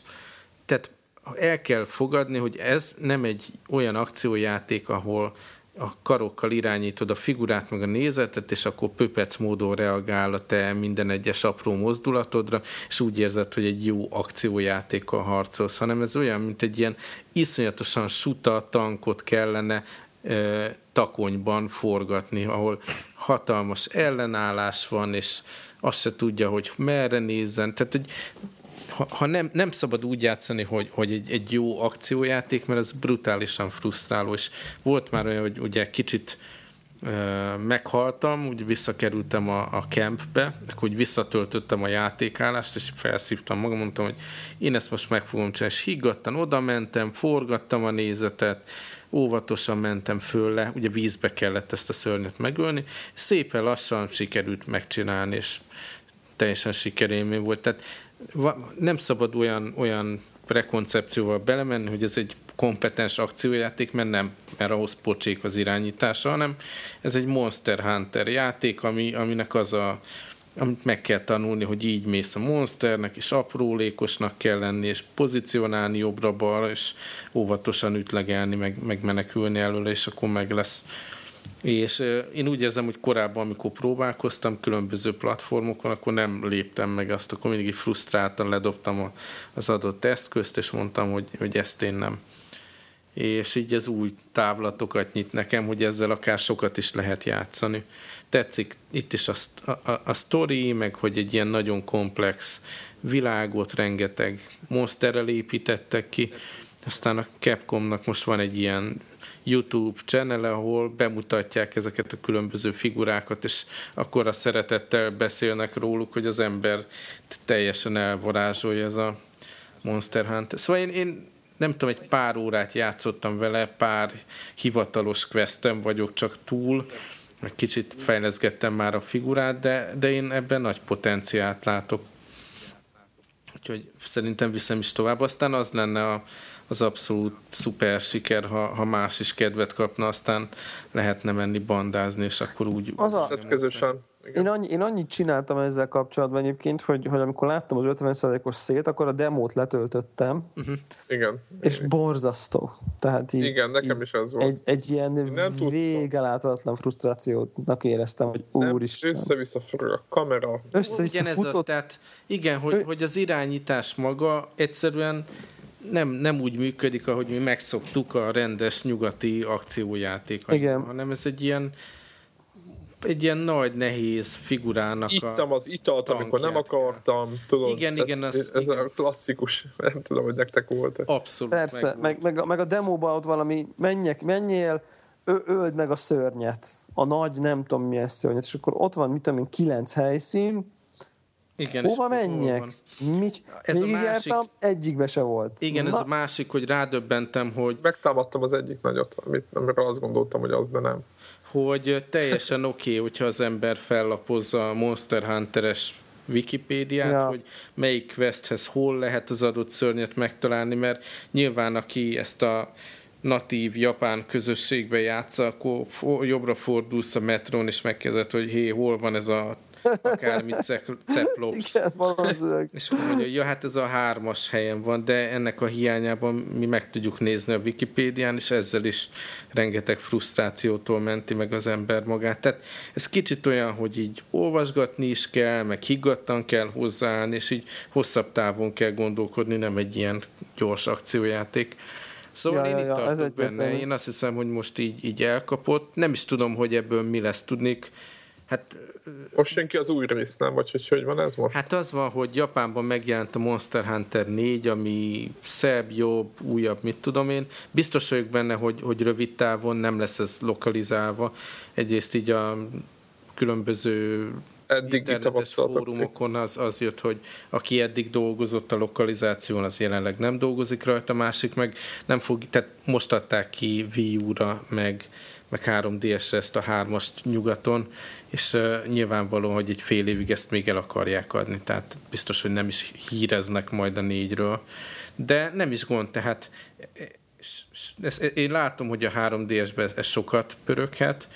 tehát el kell fogadni, hogy ez nem egy olyan akciójáték, ahol a karokkal irányítod a figurát, meg a nézetet, és akkor pöpec módon reagál a te minden egyes apró mozdulatodra, és úgy érzed, hogy egy jó akciójátékkal harcolsz, hanem ez olyan, mint egy ilyen iszonyatosan suta tankot kellene takonyban forgatni, ahol hatalmas ellenállás van, és azt se tudja, hogy merre nézzen. Tehát, hogy ha, nem, nem szabad úgy játszani, hogy, hogy egy, egy jó akciójáték, mert ez brutálisan frusztráló, és volt már olyan, hogy ugye kicsit meghaltam, úgy visszakerültem a, a campbe, akkor úgy visszatöltöttem a játékállást, és felszívtam magam, mondtam, hogy én ezt most meg fogom csinálni, és higgadtan oda mentem, forgattam a nézetet, óvatosan mentem fölle, ugye vízbe kellett ezt a szörnyet megölni, szépen lassan sikerült megcsinálni, és teljesen sikerélmény volt. Tehát nem szabad olyan, olyan prekoncepcióval belemenni, hogy ez egy kompetens akciójáték, mert nem, mert ahhoz pocsék az irányítása, hanem ez egy Monster Hunter játék, ami, aminek az a amit meg kell tanulni, hogy így mész a monsternek, és aprólékosnak kell lenni, és pozícionálni jobbra-balra, és óvatosan ütlegelni, meg, meg menekülni előle, és akkor meg lesz és én úgy érzem, hogy korábban, amikor próbálkoztam különböző platformokon, akkor nem léptem meg azt, akkor mindig frusztráltan ledobtam az adott eszközt, és mondtam, hogy, hogy ezt én nem. És így ez új távlatokat nyit nekem, hogy ezzel akár sokat is lehet játszani. Tetszik itt is a, a, a story, meg hogy egy ilyen nagyon komplex világot, rengeteg monsterrel építettek ki, aztán a Capcomnak most van egy ilyen YouTube channel, ahol bemutatják ezeket a különböző figurákat, és akkor a szeretettel beszélnek róluk, hogy az ember teljesen elvarázsolja ez a Monster Hunter. Szóval én, én nem tudom, egy pár órát játszottam vele, pár hivatalos questem vagyok csak túl, meg kicsit fejleszgettem már a figurát, de, de én ebben nagy potenciált látok. Úgyhogy szerintem viszem is tovább. Aztán az lenne a, az abszolút szuper siker, ha, ha más is kedvet kapna, aztán lehetne menni bandázni, és akkor úgy... Az a... közösen. Én, annyi, én annyit csináltam ezzel kapcsolatban egyébként, hogy, hogy amikor láttam az 50%-os szét, akkor a demót letöltöttem. Uh-huh. Igen. És borzasztó. Tehát így, Igen, nekem is ez volt. Egy, egy ilyen végeláthatatlan frusztrációnak éreztem, hogy úristen. Össze-vissza a kamera. Össze-vissza igen, futott. Az, tehát, igen, hogy, ő... hogy az irányítás maga egyszerűen nem, nem úgy működik, ahogy mi megszoktuk a rendes nyugati akciójátékot, hanem ez egy ilyen egy ilyen nagy, nehéz figurának Ittam az italt, amikor nem akartam, tudod. Igen, igen. Az, ez igen. a klasszikus, nem tudom, hogy nektek volt. Abszolút. Persze, meg, meg, meg, meg a demóban ott valami, menjek, menjél, ö, öld meg a szörnyet, a nagy nem tudom milyen szörnyet, és akkor ott van, mit tudom én, kilenc helyszín, igen, Hova menjek? Mit? Ez Végig a másik... jártam, egyikbe se volt. Igen, Na. ez a másik, hogy rádöbbentem, hogy... Megtámadtam az egyik nagyot, amit, amiről azt gondoltam, hogy az, de nem. Hogy teljesen oké, okay, hogyha az ember fellapozza a Monster Hunter-es Wikipédiát, ja. hogy melyik questhez hol lehet az adott szörnyet megtalálni, mert nyilván aki ezt a natív japán közösségbe játsza, akkor jobbra fordulsz a metrón, és megkezded, hogy hé, hol van ez a akármit ceplopsz. Igen, valószínűleg. És akkor mondja, ja, hát ez a hármas helyen van, de ennek a hiányában mi meg tudjuk nézni a Wikipédián, és ezzel is rengeteg frusztrációtól menti meg az ember magát. Tehát ez kicsit olyan, hogy így olvasgatni is kell, meg higgadtan kell hozzáállni, és így hosszabb távon kell gondolkodni, nem egy ilyen gyors akciójáték. Szóval ja, én ja, itt ja, tartok benne. Én azt hiszem, hogy most így, így elkapott. Nem is tudom, hogy ebből mi lesz. Tudnék, hát most jön ki az új rész, nem? Vagy hogy, hogy van ez most? Hát az van, hogy Japánban megjelent a Monster Hunter 4, ami szebb, jobb, újabb, mit tudom én. Biztos vagyok benne, hogy, hogy rövid távon nem lesz ez lokalizálva. Egyrészt így a különböző eddig fórumokon az, az jött, hogy aki eddig dolgozott a lokalizáción, az jelenleg nem dolgozik rajta, másik meg nem fog, tehát most adták ki Wii U-ra, meg, meg 3DS-re ezt a hármast nyugaton, és uh, nyilvánvaló, hogy egy fél évig ezt még el akarják adni, tehát biztos, hogy nem is híreznek majd a négyről. De nem is gond, tehát ezt, én látom, hogy a 3DS-ben ez sokat pöröghet,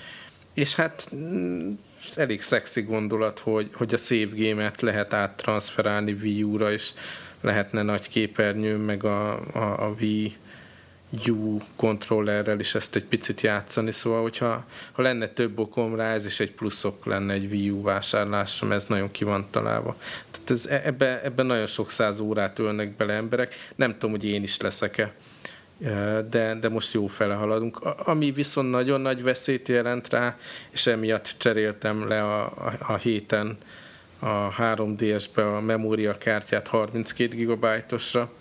és hát mm, ez elég szexi gondolat, hogy, hogy a save game-et lehet áttranszferálni Wii U-ra, és lehetne nagy képernyő, meg a, a, a Wii U kontrollerrel is ezt egy picit játszani, szóval hogyha ha lenne több okom rá, ez is egy pluszok lenne egy Wii U vásárlásom, ez nagyon ki van találva. Tehát ez, e, ebbe, ebbe nagyon sok száz órát ölnek bele emberek, nem tudom, hogy én is leszek-e de, de most jó fele haladunk. Ami viszont nagyon nagy veszélyt jelent rá, és emiatt cseréltem le a, a, a héten a 3DS-be a memóriakártyát 32 GB-osra,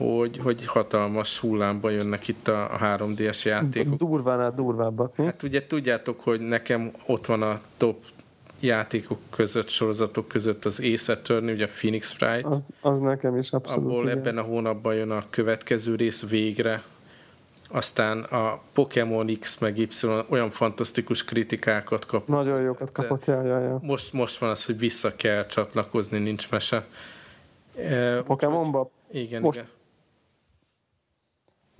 hogy, hogy hatalmas hullámba jönnek itt a, a 3DS játékok. Durván durvábbak, mi? Hát ugye tudjátok, hogy nekem ott van a top játékok között, sorozatok között az Ace Attorney, ugye a Phoenix Wright. Az, az nekem is abszolút. Abból igen. ebben a hónapban jön a következő rész végre. Aztán a Pokémon X meg Y olyan fantasztikus kritikákat kap. Nagyon jókat kapott, ja, ja, ja. Most, most van az, hogy vissza kell csatlakozni, nincs mese. Pokémonba? Igen, most, igen.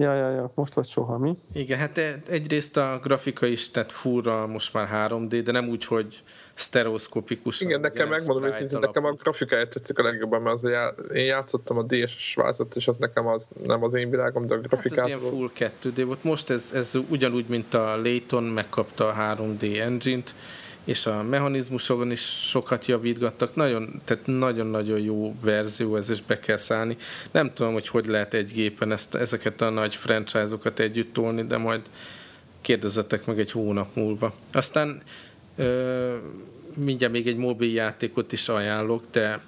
Ja, ja, ja, most vagy soha, mi? Igen, hát egyrészt a grafika is, tehát furra most már 3D, de nem úgy, hogy sztereoszkopikus. Igen, nekem megmondom őszintén, nekem a grafikája tetszik a legjobban, mert az já, én játszottam a DS-es változat, és az nekem az nem az én világom, de a grafikát... Hát ez ilyen full 2D volt. Most ez, ez ugyanúgy, mint a Layton megkapta a 3D engine-t, és a mechanizmusokon is sokat javítgattak. Nagyon, tehát nagyon-nagyon jó verzió ez, és be kell szállni. Nem tudom, hogy hogy lehet egy gépen ezt, ezeket a nagy franchise-okat együtt tolni, de majd kérdezzetek meg egy hónap múlva. Aztán ö, mindjárt még egy mobil játékot is ajánlok, de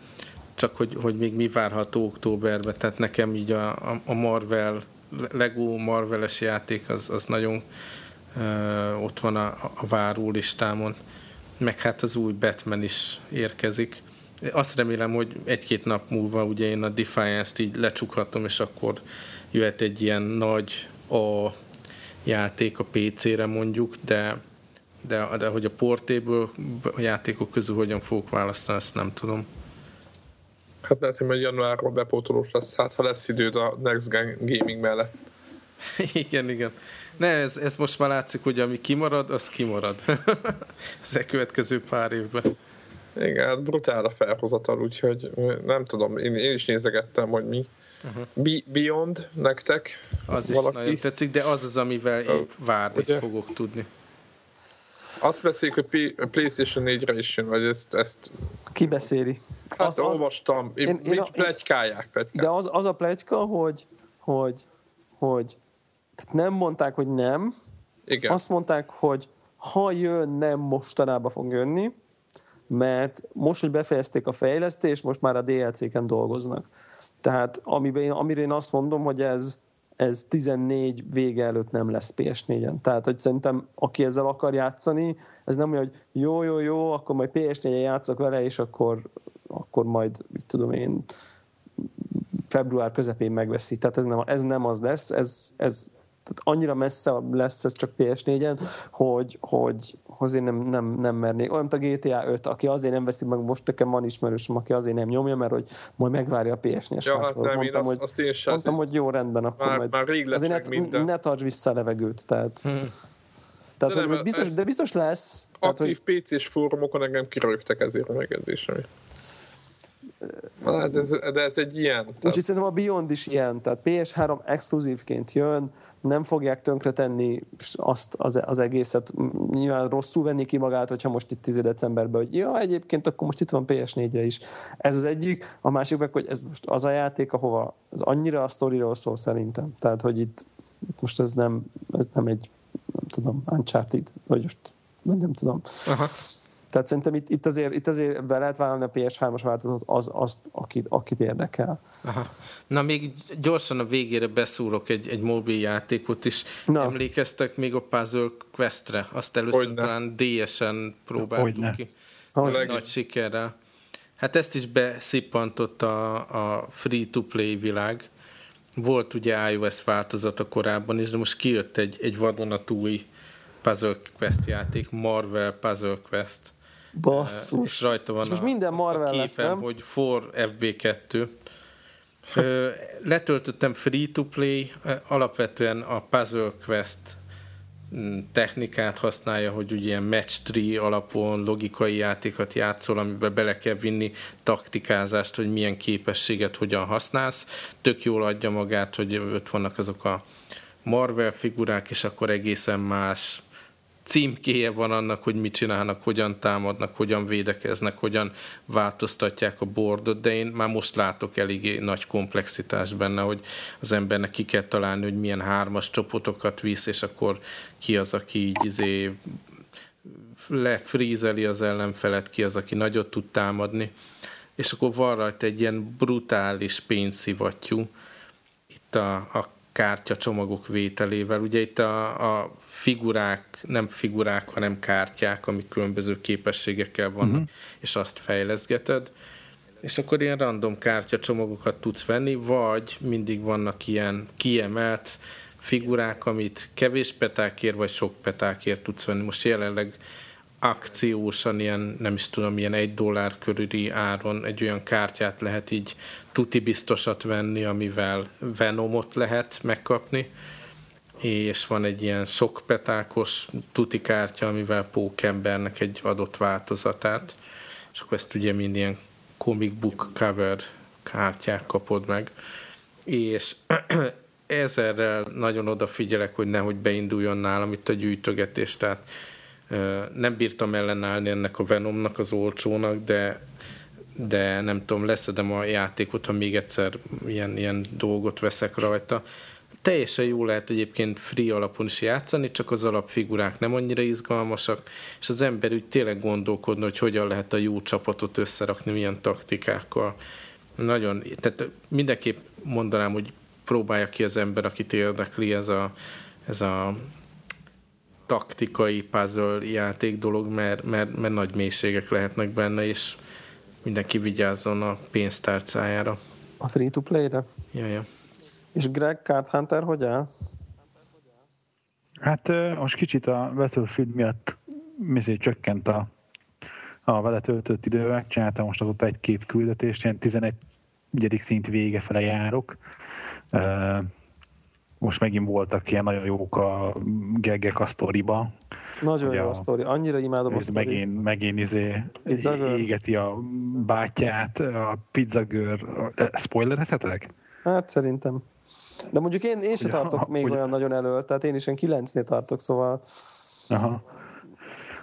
csak hogy, hogy még mi várható októberben, tehát nekem így a, a Marvel, Lego Marveles játék az, az nagyon ö, ott van a, a váró listámon meg hát az új Batman is érkezik. Azt remélem, hogy egy-két nap múlva ugye én a Defiance-t így lecsukhatom, és akkor jöhet egy ilyen nagy a játék a PC-re mondjuk, de, de, de hogy a portéből a játékok közül hogyan fogok választani, ezt nem tudom. Hát lehet, hogy majd januárban bepótolós lesz, hát ha lesz időd a Next Gen Gaming mellett. igen, igen. Ne, ez, ez most már látszik, hogy ami kimarad, az kimarad. ez a következő pár évben. Igen, hát brutál a felhozatal, úgyhogy nem tudom, én, én is nézegettem, hogy mi. Uh-huh. Beyond nektek? Az valaki? is nagyon tetszik, de az az, amivel én várni Ugye? fogok tudni. Azt beszélik, hogy PlayStation 4-re is jön, vagy ezt... ezt... Ki beszéli? Hát az, olvastam, én, én, én, én, plegykálják, plegykálják. De az, az a plegyka, hogy, hogy, hogy tehát nem mondták, hogy nem. Igen. Azt mondták, hogy ha jön, nem mostanában fog jönni, mert most, hogy befejezték a fejlesztést, most már a DLC-ken dolgoznak. Tehát amiben, amire én azt mondom, hogy ez, ez 14 vége előtt nem lesz PS4-en. Tehát, hogy szerintem aki ezzel akar játszani, ez nem olyan, hogy jó, jó, jó, akkor majd PS4-en játszok vele, és akkor, akkor majd, mit tudom én, február közepén megveszi. Tehát ez nem, ez nem az lesz, ez, ez tehát annyira messze lesz ez csak PS4-en, hogy, hogy azért nem, nem, nem mernék. Olyan, mint a GTA 5, aki azért nem veszi meg, most nekem van ismerősöm, aki azért nem nyomja, mert hogy majd megvárja a PS4-es ja, hát nem, mondtam, hogy, azt, azt mondtam, hogy jó, rendben, akkor már, majd... Már rég azért ne, ne tarts vissza a levegőt, tehát... Hmm. Tehát, De hogy, nem, biztos, de biztos lesz. Tehát, Aktív hogy, PC-s fórumokon engem kirögtek ezért a megjegyzésem. Hát ez, de ez egy ilyen. Tehát, úgyhogy szerintem a Beyond is ilyen. Tehát PS3 exkluzívként jön, nem fogják tönkretenni azt az, az egészet. Nyilván rosszul venni ki magát, hogyha most itt 10 decemberben, hogy ja, egyébként akkor most itt van PS4-re is. Ez az egyik. A másik meg, hogy ez most az a játék, ahova az annyira a sztoriról szól szerintem. Tehát, hogy itt, itt most ez nem, ez nem egy, nem tudom, Uncharted, vagy most, nem tudom. Aha. Tehát szerintem itt, itt, azért, itt azért be lehet vállalni a PS3-as változatot az, azt, akit, akit érdekel. Aha. Na még gyorsan a végére beszúrok egy, egy mobil játékot is. Na. Emlékeztek még a Puzzle Questre? Azt először Hogyne. talán DS-en próbáltuk Hogyne. ki. Hogy- Leg- Nagy sikerrel. Hát ezt is beszippantott a, a free-to-play világ. Volt ugye iOS változata korábban is, de most kijött egy, egy vadonatúj Puzzle Quest játék, Marvel Puzzle Quest. És Basszus. rajta van És most a, minden Marvel a képen, lesz, nem? hogy for FB2. Ö, Letöltöttem free-to-play, alapvetően a Puzzle Quest mm, technikát használja, hogy ugye ilyen match tree alapon logikai játékat játszol, amiben bele kell vinni taktikázást, hogy milyen képességet hogyan használsz. Tök jól adja magát, hogy ott vannak azok a Marvel figurák, és akkor egészen más címkéje van annak, hogy mit csinálnak, hogyan támadnak, hogyan védekeznek, hogyan változtatják a bordot, de én már most látok eléggé nagy komplexitást benne, hogy az embernek ki kell találni, hogy milyen hármas csoportokat visz, és akkor ki az, aki így izé lefrízeli az ellenfelet, ki az, aki nagyot tud támadni, és akkor van rajta egy ilyen brutális pénzszivattyú, itt a, a kártyacsomagok vételével. Ugye itt a, a figurák, nem figurák, hanem kártyák, amik különböző képességekkel vannak, uh-huh. és azt fejleszgeted. És akkor ilyen random kártyacsomagokat tudsz venni, vagy mindig vannak ilyen kiemelt figurák, amit kevés petákért, vagy sok petákért tudsz venni. Most jelenleg akciósan ilyen, nem is tudom, ilyen egy dollár körüli áron egy olyan kártyát lehet így tuti biztosat venni, amivel Venomot lehet megkapni, és van egy ilyen sok petákos tuti kártya, amivel Pókembernek egy adott változatát, és akkor ezt ugye mind ilyen comic book cover kártyák kapod meg, és ezerrel nagyon odafigyelek, hogy nehogy beinduljon nálam itt a gyűjtögetés, tehát nem bírtam ellenállni ennek a Venomnak, az olcsónak, de de nem tudom, leszedem a játékot, ha még egyszer ilyen, ilyen dolgot veszek rajta. Teljesen jó lehet egyébként free alapon is játszani, csak az alapfigurák nem annyira izgalmasak, és az ember úgy tényleg gondolkodna, hogy hogyan lehet a jó csapatot összerakni, milyen taktikákkal. Nagyon, tehát mindenképp mondanám, hogy próbálja ki az ember, akit érdekli ez a, ez a taktikai puzzle játék dolog, mert, mert, mert nagy mélységek lehetnek benne, és mindenki vigyázzon a pénztárcájára. A free-to-play-re. Ja, ja. És Greg Card Hunter hogy áll? Hát most kicsit a Battlefield miatt mizé csökkent a, a vele töltött idővel. Csináltam most azóta egy-két küldetést, ilyen 11. szint vége fele járok. Ö, Most megint voltak ilyen nagyon jók a geggek a sztoriba. Nagyon Ugye jó a sztori. Annyira imádom a sztorit. megint, megint izé égeti a bátyját, a pizzagőr. Spoilerezhetek? Hát szerintem. De mondjuk én, én sem Ugye, tartok még ugye- olyan nagyon elő, tehát én is ilyen kilencnél tartok, szóval Aha.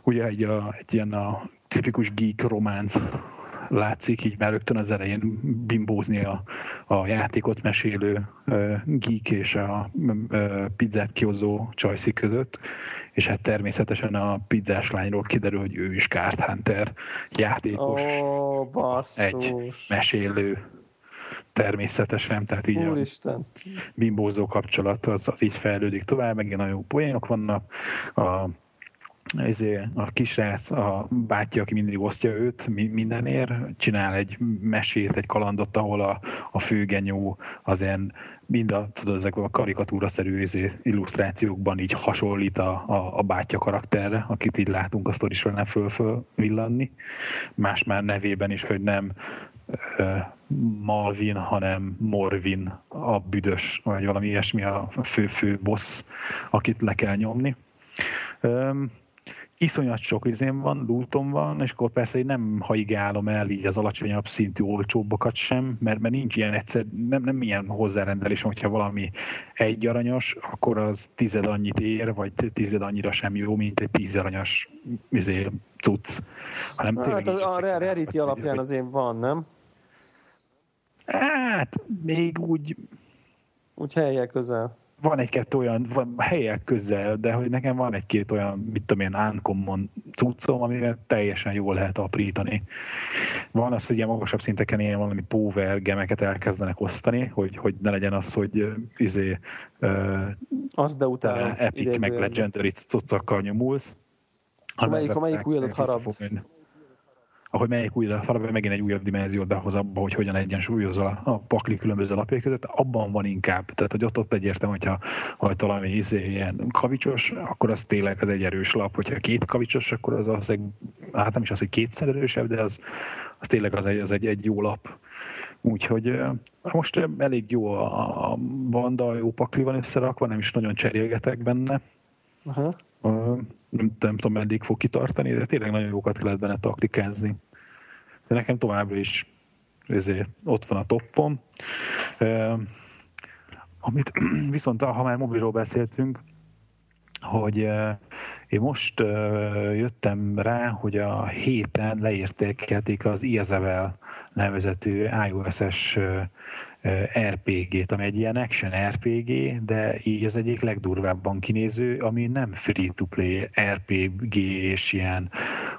Ugye egy, a, egy ilyen a tipikus geek románc látszik így már rögtön az elején bimbózni a, a játékot mesélő ö, geek és a ö, pizzát kihozó csajszi között, és hát természetesen a pizzás lányról kiderül, hogy ő is Card Hunter játékos, Ó, egy mesélő természetesen, tehát így a Úristen. bimbózó kapcsolat az, az így fejlődik tovább, meg nagyon jó poénok vannak. A, ezért a kisrác, a bátyja, aki mindig osztja őt mi- mindenért, csinál egy mesét, egy kalandot, ahol a, a főgenyó az ilyen mind a, tudod, ezek a karikatúraszerű izé, illusztrációkban így hasonlít a, a, a bátyja karakterre, akit így látunk a sztori során föl-föl villanni. Más már nevében is, hogy nem Malvin, hanem Morvin, a büdös, vagy valami ilyesmi a fő-fő boss, akit le kell nyomni. Iszonyat sok izém van, lúton van, és akkor persze én nem haigálom el így az alacsonyabb szintű olcsóbbakat sem, mert, mert nincs ilyen egyszer, nem, nem ilyen hozzárendelés, hogyha valami egy aranyos, akkor az tized annyit ér, vagy tized annyira sem jó, mint egy tíz aranyos izé, cucc. Hanem hát a, a Rarity alapján hogy... azért van, nem? Hát, még úgy... Úgy helyek közel van egy-kettő olyan van helyek közel, de hogy nekem van egy-két olyan, mit tudom én, uncommon cuccom, amivel teljesen jól lehet aprítani. Van az, hogy ilyen magasabb szinteken ilyen valami power gemeket elkezdenek osztani, hogy, hogy ne legyen az, hogy izé uh, az, de utána epic meg legendary cuccokkal nyomulsz. És melyik, a melyik újadat harabd? Ahogy melyik új farabban megint egy újabb dimenziót behoz abba, hogy hogyan egyensúlyozza a, a pakli különböző lapjai között, abban van inkább. Tehát, hogy ott, ott egyértelmű, hogyha, ha valami izé, ilyen kavicsos, akkor az tényleg az egy erős lap, hogyha két kavicsos, akkor az az egy, hát nem is az, hogy kétszer erősebb, de az, az tényleg az egy, az egy, egy jó lap. Úgyhogy most elég jó a, a banda, jó pakli van összerakva, nem is nagyon cserélgetek benne. Uh-huh nem, nem tudom, meddig fog kitartani, de tényleg nagyon jókat lehet benne taktikázni. De nekem továbbra is ezért ott van a toppon. Amit viszont, ha már mobilról beszéltünk, hogy én most jöttem rá, hogy a héten leértékelték az Isabel nevezetű iOS-es RPG-t, ami egy ilyen action RPG, de így az egyik legdurvábban kinéző, ami nem free-to-play RPG és ilyen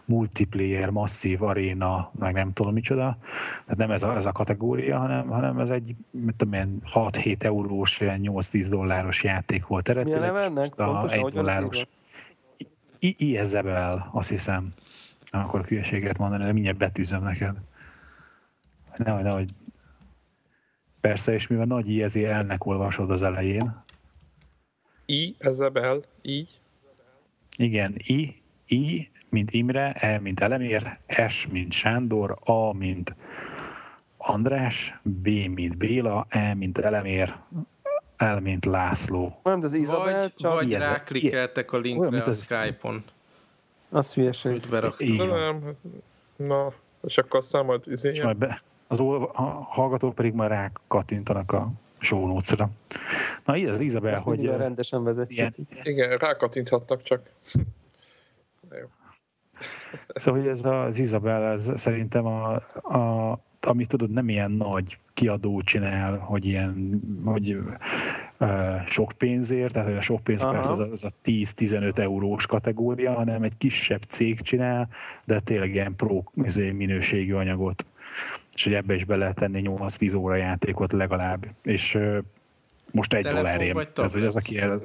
multiplayer, masszív aréna, meg nem tudom micsoda. Tehát nem ez a, ez a kategória, hanem, hanem ez egy tudom, ilyen 6-7 eurós, ilyen 8-10 dolláros játék volt eredetileg. Milyen ennek? Pontosan, 1 dolláros. Iezebel, azt hiszem. Akkor hülyeséget mondani, de mindjárt betűzöm neked. Nehogy, nehogy Persze, és mivel nagy I, ezért elnek olvasod az elején. I, Ezebel, I. Igen, I, I, mint Imre, E, mint Elemér, S, mint Sándor, A, mint András, B, mint Béla, E, mint Elemér, L, mint László. Olyan, az Izabel, vagy, csak... Vagy ráklikkeltek a linkre olyan, a Skype-on. Az hülyeség. Nem, na, és akkor aztán majd... Izé, és majd be, az a hallgatók pedig már rá kattintanak a notes-ra. Na, ez az Izabel, Ezt hogy... rendesen vezetjük. Igen, igen rákattinthatnak csak. Jó. Szóval, hogy ez az Izabel, ez szerintem a, a ami tudod, nem ilyen nagy kiadó csinál, hogy ilyen, hogy uh, sok pénzért, tehát hogy a sok pénz persze az a, az a 10-15 eurós kategória, hanem egy kisebb cég csinál, de tényleg ilyen pro izé, minőségű anyagot és hogy ebbe is be lehet tenni 8-10 óra játékot legalább, és most egy dollárért. Tehát, hogy az, aki el...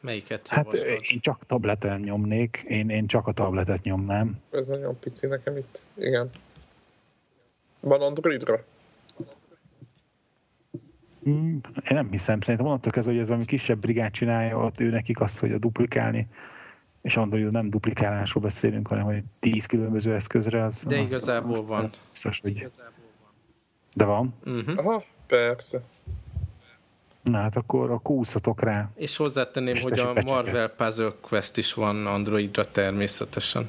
Melyiket Hát én csak tableten nyomnék, én, én csak a tabletet nyomnám. Ez nagyon pici nekem itt, igen. Van Androidra? Mm, én nem hiszem, szerintem onnantól kezdve, hogy ez valami kisebb brigád csinálja, ott ő nekik azt, hogy a duplikálni és Android nem duplikálásról beszélünk, hanem hogy tíz különböző eszközre az... De az, igazából az, van. Biztos, hogy... De van? Uh-huh. Aha, persze. Na hát akkor, a kúszatok rá. És hozzátenném, és hogy a Marvel Puzzle Quest is van Androidra természetesen.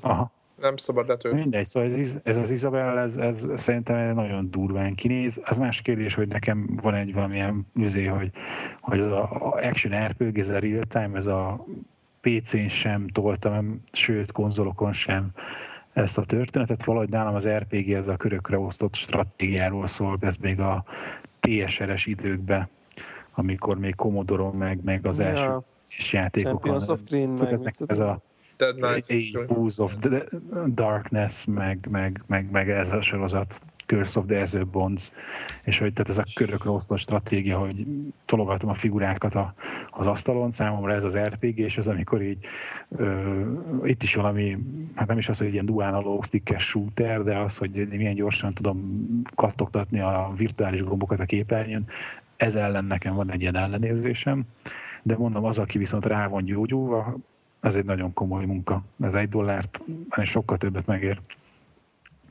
Aha nem szabad letölteni. Mindegy, szóval ez, ez az Isabel, ez, ez szerintem nagyon durván kinéz. Az más kérdés, hogy nekem van egy valamilyen üzé, hogy, hogy az a, Action RPG, ez a real time, ez a PC-n sem toltam, sőt konzolokon sem ezt a történetet. Valahogy nálam az RPG, ez a körökre osztott stratégiáról szól, ez még a TSR-es időkben, amikor még Commodore meg, meg az első ja. játékokon. Champions of Green, meg ez a Dead Knights. Booze of the Darkness, meg, meg, meg, meg ez a sorozat. Curse of the Ezio Bonds, és hogy tehát ez a körökre osztott stratégia, hogy tologatom a figurákat a, az asztalon, számomra ez az RPG, és az amikor így ö, itt is valami, hát nem is az, hogy ilyen dual analóg stickes shooter, de az, hogy milyen gyorsan tudom kattogtatni a virtuális gombokat a képernyőn, ez ellen nekem van egy ilyen ellenérzésem, de mondom, az, aki viszont rá van gyógyulva, ez egy nagyon komoly munka. Ez egy dollárt sokkal többet megér.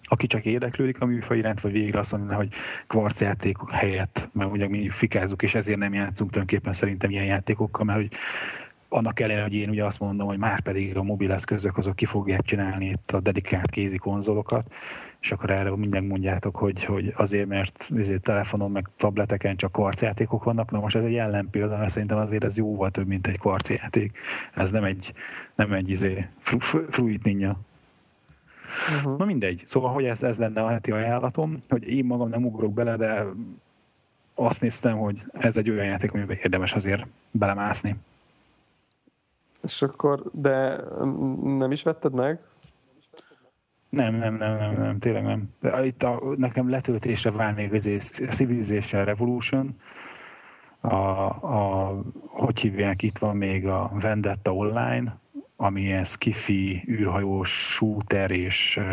Aki csak érdeklődik a műfaj iránt, vagy végre azt mondja, hogy kvarcjátékok helyett, mert ugye mi fikázzuk, és ezért nem játszunk tulajdonképpen szerintem ilyen játékokkal, mert hogy annak ellenére, hogy én ugye azt mondom, hogy már pedig a mobileszközök azok ki fogják csinálni itt a dedikált kézi konzolokat, és akkor erre minden mondjátok, hogy, hogy azért, mert azért telefonon meg tableteken csak kvarcjátékok vannak, na most ez egy ellenpélda, mert szerintem azért ez jóval több, mint egy kvarcjáték. Ez nem egy, nem egy izé, fruit ninja. Uh-huh. Na mindegy. Szóval, hogy ez, ez lenne a heti ajánlatom, hogy én magam nem ugrok bele, de azt néztem, hogy ez egy olyan játék, amiben érdemes azért belemászni. És akkor, de nem is vetted meg? Nem, nem, nem, nem, nem, tényleg nem. De itt a, nekem letöltésre vár még az Civilization Revolution, a, a, hogy hívják, itt van még a Vendetta Online, ami ilyen skifi, űrhajós shooter és uh,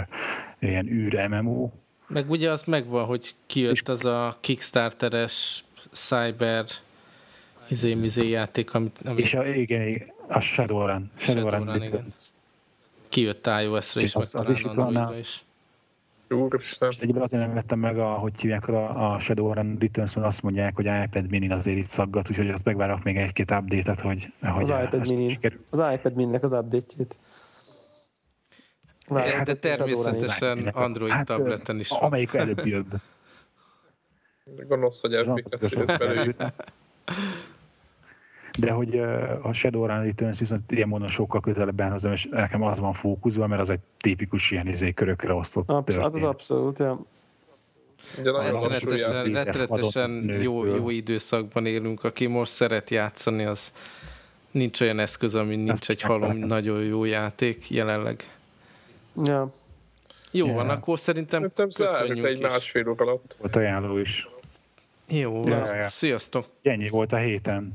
ilyen űr MMO. Meg ugye az megvan, hogy kijött az a Kickstarteres Cyber izé játék, amit, amit... És a, igen, a Shadowrun. Shadowrun, Shadowrun igen. Kijött iOS-re is, az, az is itt van a... is. Úristen. És egyébként azért nem vettem meg, a, hogy hívják a, a Shadowrun Returns, mert azt mondják, hogy iPad mini azért itt szaggat, úgyhogy ott megvárok még egy-két update-et, hogy, hogy az, iPad mini, az iPad mini az update-jét. Várj, de, hát de természetesen Android hát, tableten is van. Amelyik előbb jobb. Gonosz, hogy FB2 belül. De hogy a Shadowrun Returns viszont ilyen módon sokkal közelebb állhozom, és nekem az van fókuszban, mert az egy tipikus ilyen izé, körökre osztott Absz- Hát az abszolút, ja. Rettenetesen, rettenetesen jó, jó időszakban élünk. Aki most szeret játszani, az nincs olyan eszköz, ami nincs egy halom nagyon jó játék jelenleg. Ja. Jó ja. van, akkor szerintem, szerintem köszönjük egy másfél óra alatt. Volt ajánló is. Jó, ja, ja. sziasztok. Ennyi volt a héten.